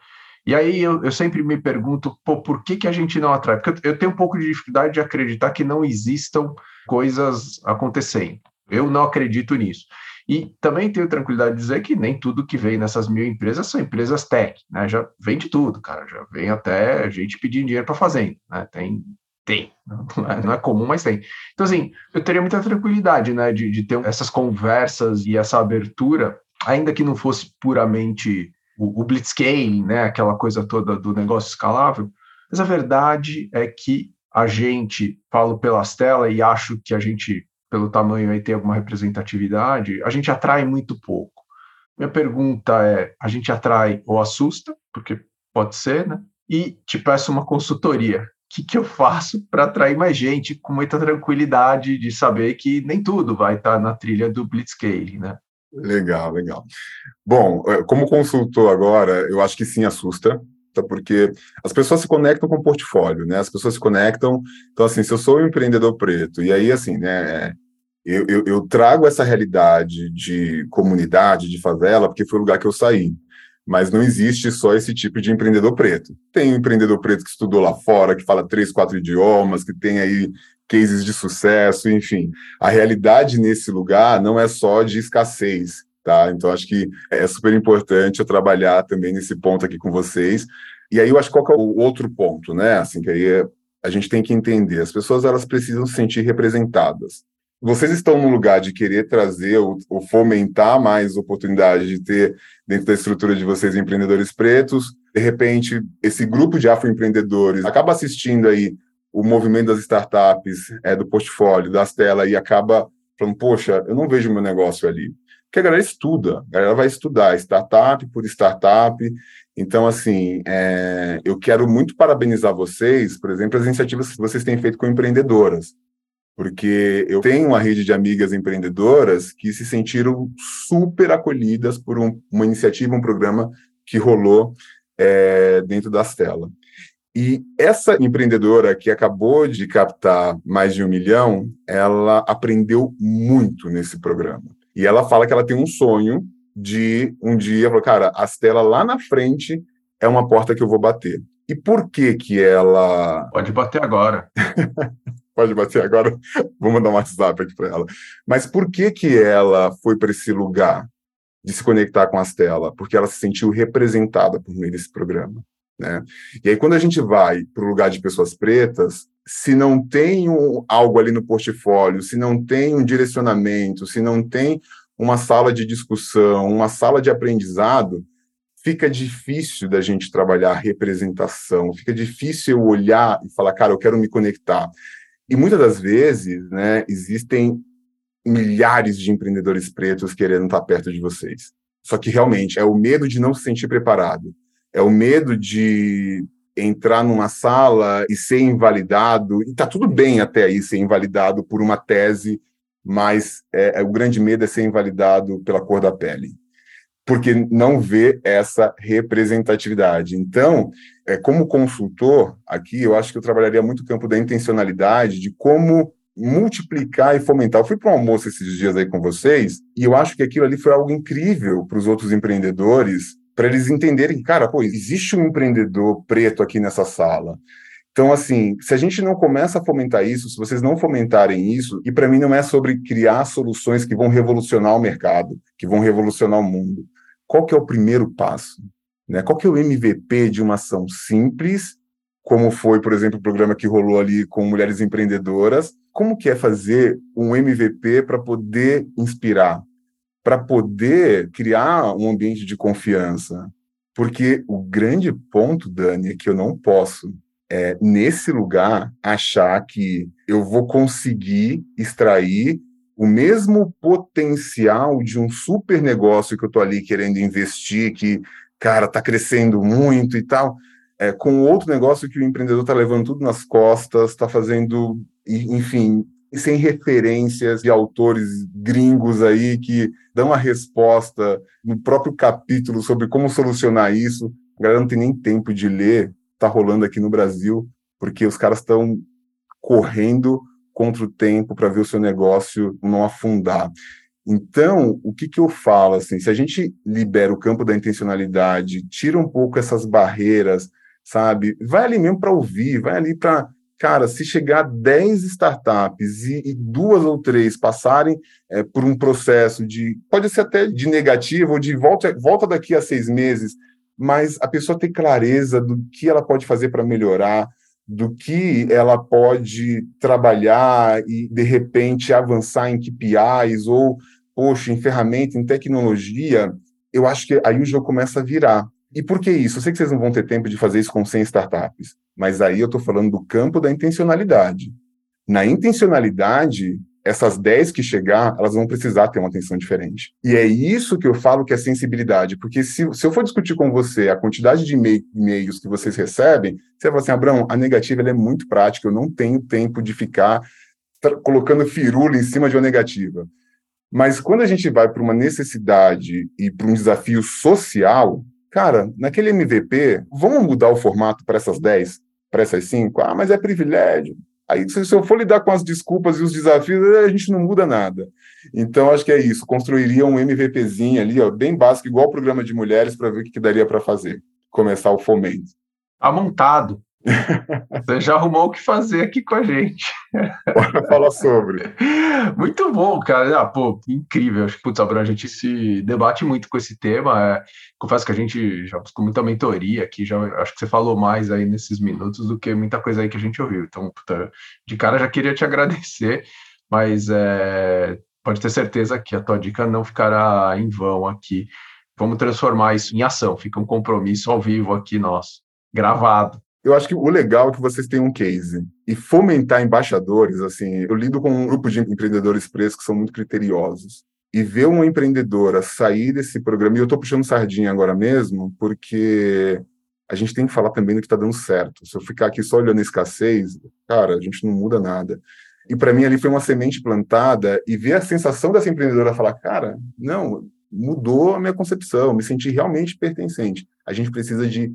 e aí eu, eu sempre me pergunto, por que, que a gente não atrai? Porque eu, tenho um pouco de dificuldade de acreditar que não existam coisas acontecendo. Eu não acredito nisso. E também tenho tranquilidade de dizer que nem tudo que vem nessas mil empresas são empresas tech, né? Já vem de tudo, cara. Já vem até gente pedindo dinheiro para fazenda, né? Tem, tem. Não é, não é, comum, mas tem. Então, assim, eu teria muita tranquilidade, né? De, de ter essas conversas e essa abertura, ainda que não fosse puramente o, o blitzscaling, né? Aquela coisa toda do negócio escalável. Mas a verdade é que a gente, falo pelas telas e acho que a gente pelo tamanho aí tem alguma representatividade, a gente atrai muito pouco. Minha pergunta é: a gente atrai ou assusta, porque pode ser, né? E te peço uma consultoria. O que, que eu faço para atrair mais gente com muita tranquilidade de saber que nem tudo vai estar na trilha do Blitzscaling, né? Legal, legal. Bom, é, como consultor agora, eu acho que sim assusta, tá? porque as pessoas se conectam com o portfólio, né? As pessoas se conectam. Então, assim, se eu sou um empreendedor preto, e aí, assim, né? eu, eu, eu, trago essa realidade de comunidade, de favela, porque foi o lugar que eu saí. Mas não existe só esse tipo de empreendedor preto. Tem um empreendedor preto que estudou lá fora, que fala três, quatro idiomas, que tem aí cases de sucesso, enfim. A realidade nesse lugar não é só de escassez, tá? Então acho que é super importante eu trabalhar também nesse ponto aqui com vocês. E aí eu acho que qual é o outro ponto, né? Assim que aí é, a gente tem que entender, as pessoas elas precisam se sentir representadas vocês estão no lugar de querer trazer ou, ou, fomentar mais oportunidade de ter dentro da estrutura de vocês empreendedores pretos, de repente esse grupo de afroempreendedores acaba assistindo aí o movimento das startups, é, do portfólio, das telas e acaba falando, poxa, eu não vejo meu negócio ali. Porque a galera estuda, a galera vai estudar startup por startup. Então, assim, é, eu quero muito parabenizar vocês, por exemplo, as iniciativas que vocês têm feito com empreendedoras porque eu tenho uma rede de amigas empreendedoras que se sentiram super acolhidas por um, uma iniciativa, um programa que rolou é, dentro das telas. E essa empreendedora que acabou de captar mais de um milhão, ela aprendeu muito nesse programa. E ela fala que ela tem um sonho de um dia, cara, as telas lá na frente é uma porta que eu vou bater. E por que que ela... Pode bater agora. pode bater agora, vou mandar um WhatsApp aqui para ela. Mas por que que ela foi para esse lugar de se conectar com as telas? Porque ela se sentiu representada por meio desse programa. Né? E aí, quando a gente vai para o lugar de pessoas pretas, se não tem um, algo ali no portfólio, se não tem um direcionamento, se não tem uma sala de discussão, uma sala de aprendizado, fica difícil da gente trabalhar representação, fica difícil eu olhar e falar, cara, eu quero me conectar. E muitas das vezes, né, existem milhares de empreendedores pretos querendo estar perto de vocês. Só que realmente é o medo de não se sentir preparado, é o medo de entrar numa sala e ser invalidado, e tá tudo bem até aí ser invalidado por uma tese, mas é, é, o grande medo é ser invalidado pela cor da pele porque não vê essa representatividade. Então, é, como consultor, aqui eu acho que eu trabalharia muito o campo da intencionalidade, de como multiplicar e fomentar. Eu fui para um almoço esses dias aí com vocês, e eu acho que aquilo ali foi algo incrível para os outros empreendedores, para eles entenderem, cara, pô, existe um empreendedor preto aqui nessa sala. Então, assim, se a gente não começa a fomentar isso, se vocês não fomentarem isso, e para mim não é sobre criar soluções que vão revolucionar o mercado, que vão revolucionar o mundo qual que é o primeiro passo? Né? Qual que é o MVP de uma ação simples, como foi, por exemplo, o programa que rolou ali com mulheres empreendedoras? Como que é fazer um MVP para poder inspirar, para poder criar um ambiente de confiança? Porque o grande ponto, Dani, é que eu não posso é, nesse lugar, achar que eu vou conseguir extrair o mesmo potencial de um super negócio que eu estou ali querendo investir, que, cara, está crescendo muito e tal, é, com outro negócio que o empreendedor está levando tudo nas costas, está fazendo, enfim, sem referências de autores gringos aí que dão a resposta no próprio capítulo sobre como solucionar isso. A galera não tem nem tempo de ler, está rolando aqui no Brasil, porque os caras estão correndo contra o tempo para ver o seu negócio não afundar. Então, o que, que eu falo assim? Se a gente libera o campo da intencionalidade, tira um pouco essas barreiras, sabe? Vai ali mesmo para ouvir, vai ali para cara, se chegar a 10 startups e, e duas ou três passarem é, por um processo de, pode ser até de negativo ou de volta, volta daqui a seis meses, mas a pessoa ter clareza do que ela pode fazer para melhorar, do que ela pode trabalhar e, de repente, avançar em KPIs ou, poxa, em ferramenta, em tecnologia, eu acho que aí o jogo começa a virar. E por que isso? Eu sei que vocês não vão ter tempo de fazer isso com 100 startups, mas aí eu estou falando do campo da intencionalidade. Na intencionalidade, essas 10 que chegar, elas vão precisar ter uma atenção diferente. E é isso que eu falo que é sensibilidade, porque se, se eu for discutir com você a quantidade de e-mails que vocês recebem, você vai assim, Abrão, a negativa é muito prática, eu não tenho tempo de ficar colocando firula em cima de uma negativa. Mas quando a gente vai para uma necessidade e para um desafio social, cara, naquele MVP, vamos mudar o formato para essas 10, para essas 5? Ah, mas é privilégio. Aí, se eu for lidar com as desculpas e os desafios, a gente não muda nada. Então, acho que é isso. Construiria um MVPzinho ali, ó, bem básico, igual o programa de mulheres, para ver o que, que daria para fazer. Começar o fomento. Amontado. Você já arrumou o que fazer aqui com a gente. Bora falar sobre. Muito bom, cara. Ah, pô, incrível. Acho que, putz, a gente se debate muito com esse tema. É, confesso que a gente já buscou muita mentoria aqui. Já, acho que você falou mais aí nesses minutos do que muita coisa aí que a gente ouviu. Então, puta, de cara já queria te agradecer, mas é, pode ter certeza que a tua dica não ficará em vão aqui. Vamos transformar isso em ação. Fica um compromisso ao vivo aqui nosso, gravado eu acho que o legal é que vocês têm um case. E fomentar embaixadores, assim, eu lido com um grupo de empreendedores presos que são muito criteriosos. E ver uma empreendedora sair desse programa, e eu estou puxando sardinha agora mesmo, porque a gente tem que falar também do que está dando certo. Se eu ficar aqui só olhando a escassez, cara, a gente não muda nada. E para mim ali foi uma semente plantada e ver a sensação dessa empreendedora falar, cara, não, mudou a minha concepção, me senti realmente pertencente. A gente precisa de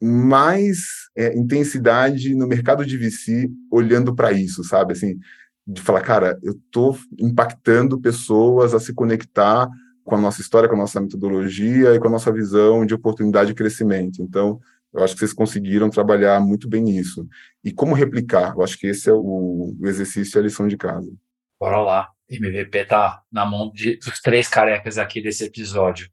mais é, intensidade no mercado de VC olhando para isso, sabe? Assim, de falar, cara, eu estou impactando pessoas a se conectar com a nossa história, com a nossa metodologia e com a nossa visão de oportunidade de crescimento. Então, eu acho que vocês conseguiram trabalhar muito bem isso. E como replicar? Eu acho que esse é o, o exercício e a lição de casa. Bora lá. MVP tá na mão de, dos três carecas aqui desse episódio.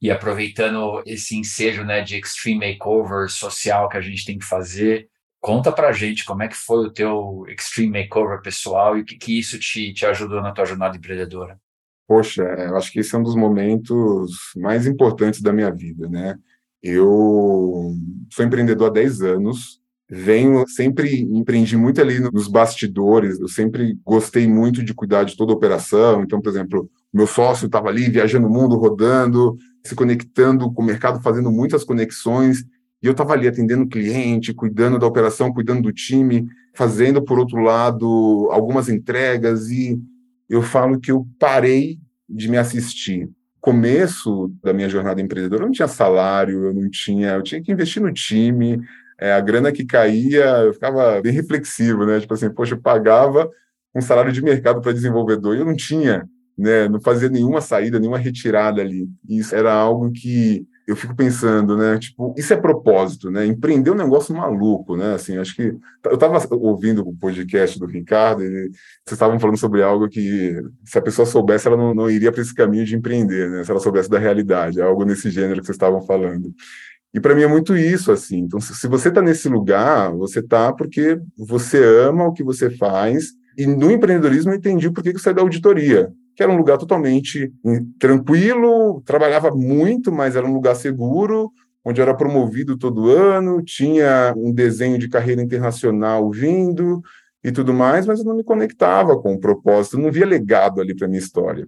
E aproveitando esse ensejo né, de extreme makeover social que a gente tem que fazer, conta pra gente como é que foi o teu extreme makeover pessoal e o que, que isso te, te ajudou na tua jornada empreendedora. Poxa, eu acho que esse é um dos momentos mais importantes da minha vida, né? Eu sou empreendedor há 10 anos, venho, sempre empreendi muito ali nos bastidores, eu sempre gostei muito de cuidar de toda a operação, então, por exemplo, meu sócio estava ali viajando o mundo, rodando, se conectando com o mercado, fazendo muitas conexões, e eu estava ali atendendo o cliente, cuidando da operação, cuidando do time, fazendo, por outro lado, algumas entregas, e eu falo que eu parei de me assistir. Começo da minha jornada empreendedora, eu não tinha salário, eu não tinha, eu tinha que investir no time, é, a grana que caía, eu ficava bem reflexivo, né? Tipo assim, poxa, eu pagava um salário de mercado para desenvolvedor e eu não tinha né, não fazia nenhuma saída, nenhuma retirada ali. Isso era algo que eu fico pensando, né, tipo, isso é propósito, né, empreender um negócio maluco, né, assim, acho que, eu estava ouvindo o podcast do Ricardo, e vocês estavam falando sobre algo que, se a pessoa soubesse, ela não, não iria para esse caminho de empreender, né, se ela soubesse da realidade, algo nesse gênero que vocês estavam falando. E para mim é muito isso, assim, então, se, você está nesse lugar, você está porque você ama o que você faz, e no empreendedorismo eu entendi por que você é da auditoria, que era um lugar totalmente tranquilo, trabalhava muito, mas era um lugar seguro, onde era promovido todo ano, tinha um desenho de carreira internacional vindo e tudo mais, mas eu não me conectava com o propósito, não via legado ali para minha história.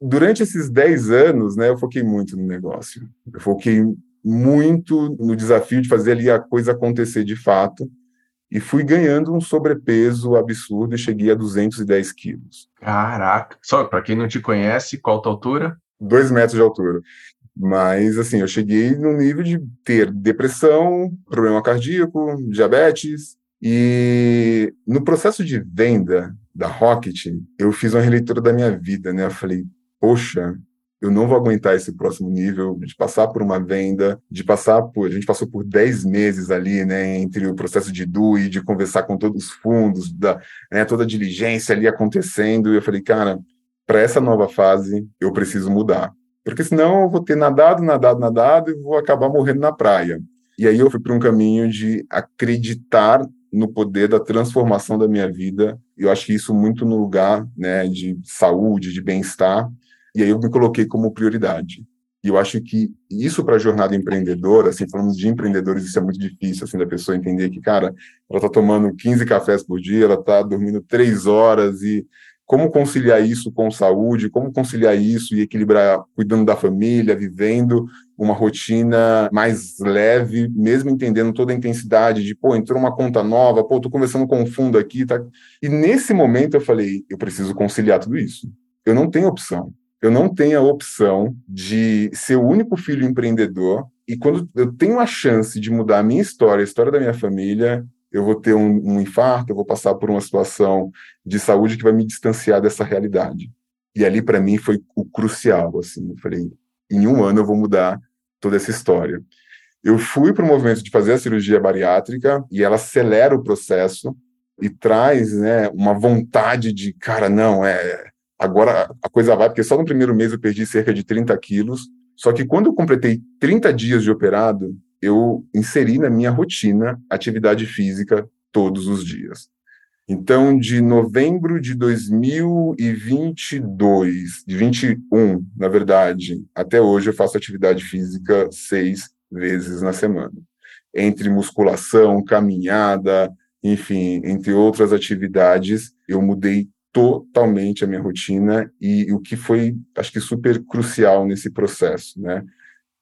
Durante esses 10 anos, né, eu foquei muito no negócio. Eu foquei muito no desafio de fazer ali a coisa acontecer de fato e fui ganhando um sobrepeso absurdo e cheguei a 210 quilos. Caraca! Só para quem não te conhece, qual a tua altura? Dois metros de altura. Mas, assim, eu cheguei no nível de ter depressão, problema cardíaco, diabetes. E no processo de venda da Rocket, eu fiz uma releitura da minha vida, né? Eu falei, poxa, eu não vou aguentar esse próximo nível de passar por uma venda, de passar por. A gente passou por 10 meses ali, né, entre o processo de DUI, de conversar com todos os fundos, da, né, toda a diligência ali acontecendo. E eu falei, cara, para essa nova fase, eu preciso mudar. Porque senão eu vou ter nadado, nadado, nadado e vou acabar morrendo na praia. E aí eu fui para um caminho de acreditar no poder da transformação da minha vida. Eu acho que isso muito no lugar né, de saúde, de bem-estar. E aí eu me coloquei como prioridade. E eu acho que isso para a jornada empreendedora, assim, falando de empreendedores, isso é muito difícil, assim, da pessoa entender que, cara, ela está tomando 15 cafés por dia, ela está dormindo três horas e como conciliar isso com saúde, como conciliar isso e equilibrar cuidando da família, vivendo uma rotina mais leve, mesmo entendendo toda a intensidade de, pô, entrou uma conta nova, pô, tô conversando com um fundo aqui, tá? E nesse momento eu falei, eu preciso conciliar tudo isso. Eu não tenho opção. Eu não tenho a opção de ser o único filho empreendedor e quando eu tenho a chance de mudar a minha história, a história da minha família, eu vou ter um, um infarto, eu vou passar por uma situação de saúde que vai me distanciar dessa realidade. E ali, para mim, foi o crucial. Assim, eu falei, em um ano eu vou mudar toda essa história. Eu fui para o movimento de fazer a cirurgia bariátrica e ela acelera o processo e traz né, uma vontade de, cara, não, é agora a coisa vai, porque só no primeiro mês eu perdi cerca de 30 quilos. Só que quando eu completei 30 dias de operado, eu inseri na minha rotina atividade física todos os dias. Então, de novembro de 2022, de 21, na verdade, até hoje eu faço atividade física seis vezes na semana. Entre musculação, caminhada, enfim, entre outras atividades, eu mudei totalmente a minha rotina e o que foi, acho que super crucial nesse processo, né?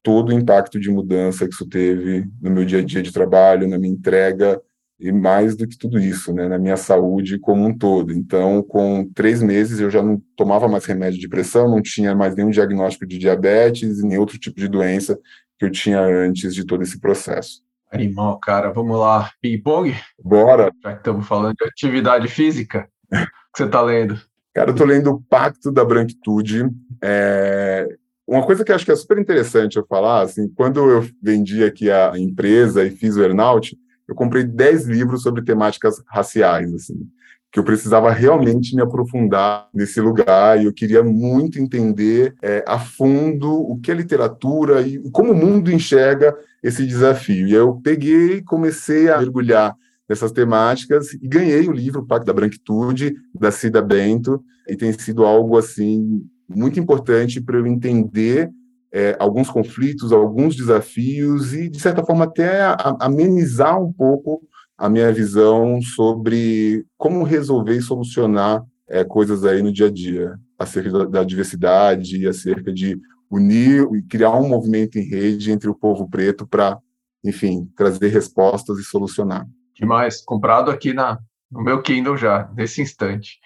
Todo o impacto de mudança que isso teve no meu dia a dia de trabalho, na minha entrega, e mais do que tudo isso, né, na minha saúde como um todo. Então, com três meses, eu já não tomava mais remédio de pressão, não tinha mais nenhum diagnóstico de diabetes e nem outro tipo de doença que eu tinha antes de todo esse processo. Animal, cara, vamos lá. Ping-pong? Bora! Já que estamos falando de atividade física, que você está lendo? Cara, eu estou lendo o Pacto da Branquitude. É... Uma coisa que acho que é super interessante eu falar, assim, quando eu vendi aqui a empresa e fiz o earnout, eu comprei 10 livros sobre temáticas raciais, assim, que eu precisava realmente me aprofundar nesse lugar e eu queria muito entender é, a fundo o que é literatura e como o mundo enxerga esse desafio. E eu peguei e comecei a mergulhar nessas temáticas e ganhei o livro Pacto da Branquitude, da Cida Bento, e tem sido algo, assim, muito importante para eu entender é, alguns conflitos, alguns desafios e, de certa forma, até amenizar um pouco a minha visão sobre como resolver e solucionar é, coisas aí no dia a dia, acerca da, da diversidade, acerca de unir e criar um movimento em rede entre o povo preto para, enfim, trazer respostas e solucionar. Demais, comprado aqui na, no meu Kindle já, nesse instante.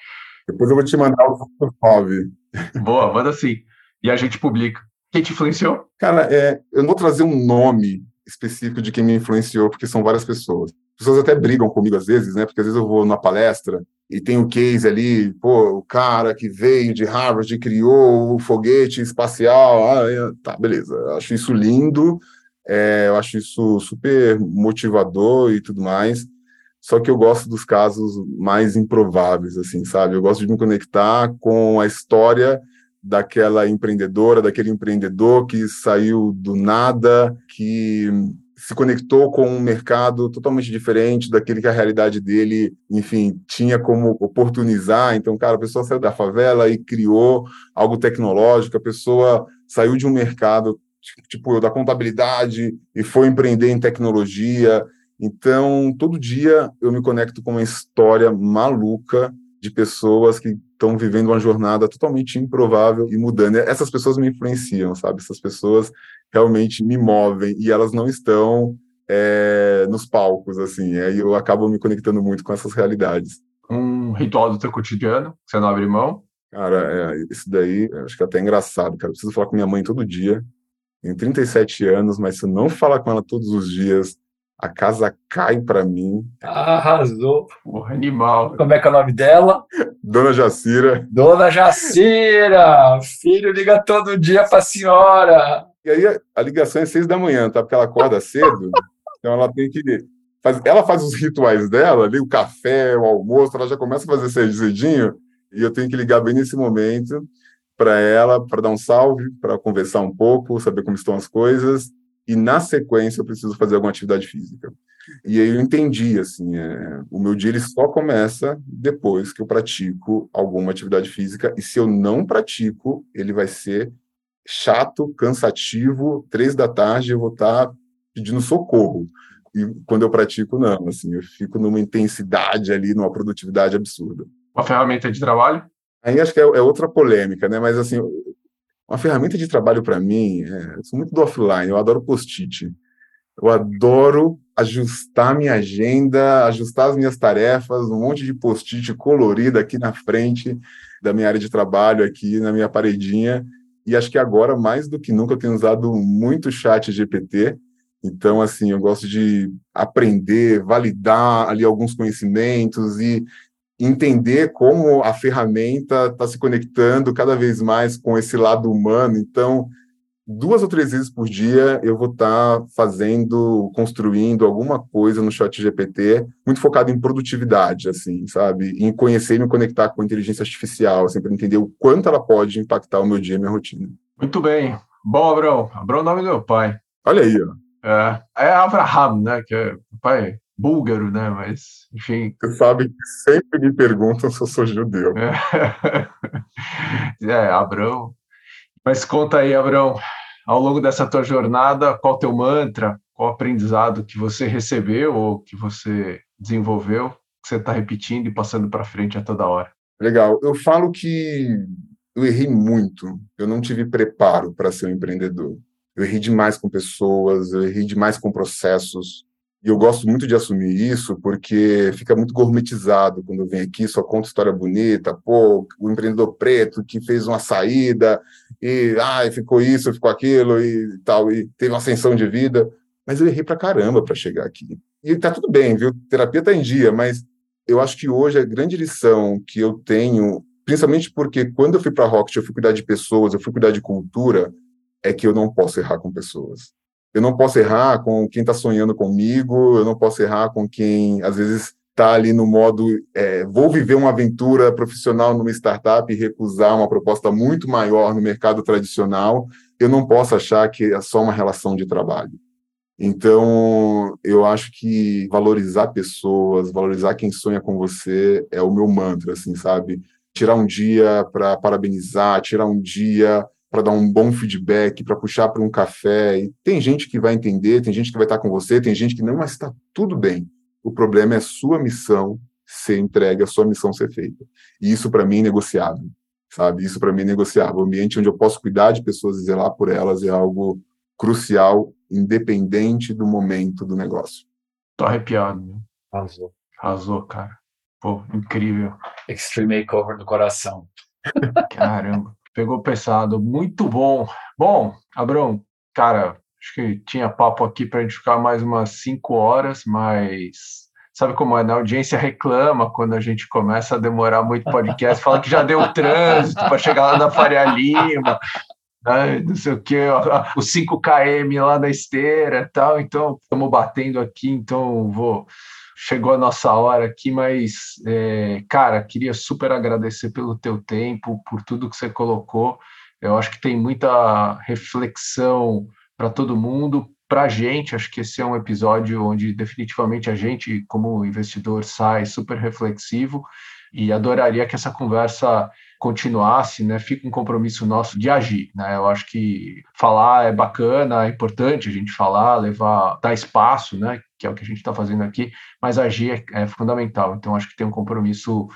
Depois eu vou te mandar o 9. Boa, manda sim. E a gente publica. Quem te influenciou? Cara, é, eu não vou trazer um nome específico de quem me influenciou, porque são várias pessoas. As pessoas até brigam comigo às vezes, né? Porque às vezes eu vou numa palestra e tem o case ali, pô, o cara que veio de Harvard e criou o foguete espacial. Ah, é, tá, beleza. Eu acho isso lindo, é, eu acho isso super motivador e tudo mais. Só que eu gosto dos casos mais improváveis, assim, sabe? Eu gosto de me conectar com a história daquela empreendedora, daquele empreendedor que saiu do nada, que se conectou com um mercado totalmente diferente daquele que a realidade dele, enfim, tinha como oportunizar. Então, cara, a pessoa saiu da favela e criou algo tecnológico, a pessoa saiu de um mercado tipo da contabilidade e foi empreender em tecnologia. Então, todo dia eu me conecto com uma história maluca de pessoas que estão vivendo uma jornada totalmente improvável e mudando. Essas pessoas me influenciam, sabe? Essas pessoas realmente me movem e elas não estão é, nos palcos, assim. Aí eu acabo me conectando muito com essas realidades. Um ritual do teu cotidiano, que você não abre mão? Cara, é, isso daí, acho que é até engraçado, cara. Eu preciso falar com minha mãe todo dia. Tenho 37 anos, mas se eu não falar com ela todos os dias, a casa cai para mim. Arrasou. Porra, animal. Como é que é o nome dela? Dona Jacira. Dona Jacira! Filho liga todo dia para a senhora. E aí a ligação é seis da manhã, tá? Porque ela acorda cedo, então ela tem que. Faz, ela faz os rituais dela, ali, o café, o almoço, ela já começa a fazer cedinho, e eu tenho que ligar bem nesse momento para ela, para dar um salve, para conversar um pouco, saber como estão as coisas, e na sequência eu preciso fazer alguma atividade física. E aí eu entendi, assim, é, o meu dia ele só começa depois que eu pratico alguma atividade física, e se eu não pratico, ele vai ser chato, cansativo, três da tarde eu vou estar tá pedindo socorro. E quando eu pratico, não, assim, eu fico numa intensidade ali, numa produtividade absurda. Uma ferramenta de trabalho? Aí acho que é, é outra polêmica, né? Mas, assim, uma ferramenta de trabalho para mim, é, eu sou muito do offline, eu adoro post-it. Eu adoro ajustar minha agenda, ajustar as minhas tarefas, um monte de post-it colorido aqui na frente da minha área de trabalho, aqui na minha paredinha. E acho que agora, mais do que nunca, eu tenho usado muito chat GPT. Então, assim, eu gosto de aprender, validar ali alguns conhecimentos e entender como a ferramenta está se conectando cada vez mais com esse lado humano. Então, duas ou três vezes por dia eu vou estar tá fazendo, construindo alguma coisa no chat GPT, muito focado em produtividade, assim, sabe? Em conhecer e me conectar com a inteligência artificial, assim, para entender o quanto ela pode impactar o meu dia e minha rotina. Muito bem. Bom, Abrão, Abrão é o nome do meu pai. Olha aí, ó. É, é Abraham, né? Que é o pai búlgaro, né? Mas, enfim. Você sabe que sempre me perguntam se eu sou judeu. É, Abrão. Mas conta aí, Abrão, ao longo dessa tua jornada, qual teu mantra, qual aprendizado que você recebeu ou que você desenvolveu, que você está repetindo e passando para frente a toda hora? Legal. Eu falo que eu errei muito. Eu não tive preparo para ser um empreendedor. Eu errei demais com pessoas, eu errei demais com processos. E eu gosto muito de assumir isso porque fica muito gourmetizado quando eu venho aqui, só conta história bonita, pô, o empreendedor preto que fez uma saída e ai, ficou isso, ficou aquilo e tal, e teve uma ascensão de vida. Mas eu errei pra caramba para chegar aqui. E tá tudo bem, viu? Terapia tá em dia, mas eu acho que hoje a grande lição que eu tenho, principalmente porque quando eu fui para Rocket, eu fui cuidar de pessoas, eu fui cuidar de cultura, é que eu não posso errar com pessoas eu não posso errar com quem está sonhando comigo, eu não posso errar com quem, às vezes, está ali no modo é, vou viver uma aventura profissional numa startup e recusar uma proposta muito maior no mercado tradicional, eu não posso achar que é só uma relação de trabalho. Então, eu acho que valorizar pessoas, valorizar quem sonha com você é o meu mantra, assim, sabe? Tirar um dia para parabenizar, tirar um dia para dar um bom feedback, para puxar para um café. E tem gente que vai entender, tem gente que vai estar com você, tem gente que não, mas está tudo bem. O problema é a sua missão ser entregue, a sua missão ser feita. E isso para mim é negociável, sabe? Isso para mim é negociável. O ambiente onde eu posso cuidar de pessoas e zelar por elas é algo crucial, independente do momento do negócio. Tô arrepiado. Meu. Arrasou. Arrasou, cara. Pô, incrível. Extreme Makeover no coração. Caramba. Pegou pesado, muito bom. Bom, Abrão, cara, acho que tinha papo aqui para a gente ficar mais umas cinco horas, mas sabe como é, né? A audiência reclama quando a gente começa a demorar muito podcast, fala que já deu trânsito para chegar lá na Faria Lima, né? não sei o que, os 5 km lá na esteira e tal, então estamos batendo aqui, então vou chegou a nossa hora aqui, mas, é, cara, queria super agradecer pelo teu tempo, por tudo que você colocou. Eu acho que tem muita reflexão para todo mundo, para a gente. Acho que esse é um episódio onde definitivamente a gente, como investidor, sai super reflexivo e adoraria que essa conversa continuasse, né, fica um compromisso nosso de agir, né? Eu acho que falar é bacana, é importante a gente falar, levar, dar espaço, né, que é o que a gente está fazendo aqui, mas agir é, é fundamental. Então acho que tem um compromisso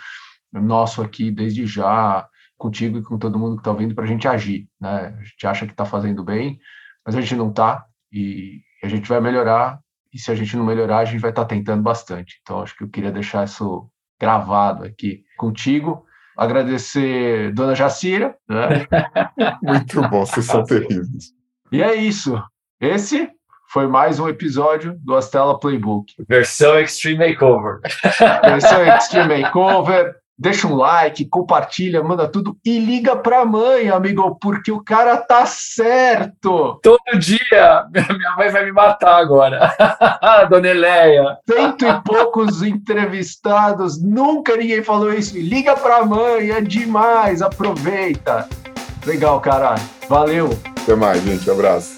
nosso aqui desde já contigo e com todo mundo que está ouvindo para a gente agir, né? A gente acha que está fazendo bem, mas a gente não está e a gente vai melhorar. E se a gente não melhorar, a gente vai estar tá tentando bastante. Então acho que eu queria deixar isso gravado aqui contigo agradecer Dona Jacira. Né? Muito bom, vocês são terríveis. E é isso. Esse foi mais um episódio do Astela Playbook. Versão Extreme Makeover. Versão Extreme Makeover. Deixa um like, compartilha, manda tudo e liga pra mãe, amigo, porque o cara tá certo. Todo dia. Minha mãe vai me matar agora. Dona Eleia. Cento e poucos entrevistados, nunca ninguém falou isso. Liga pra mãe, é demais, aproveita. Legal, caralho. Valeu. Até mais, gente. Abraço.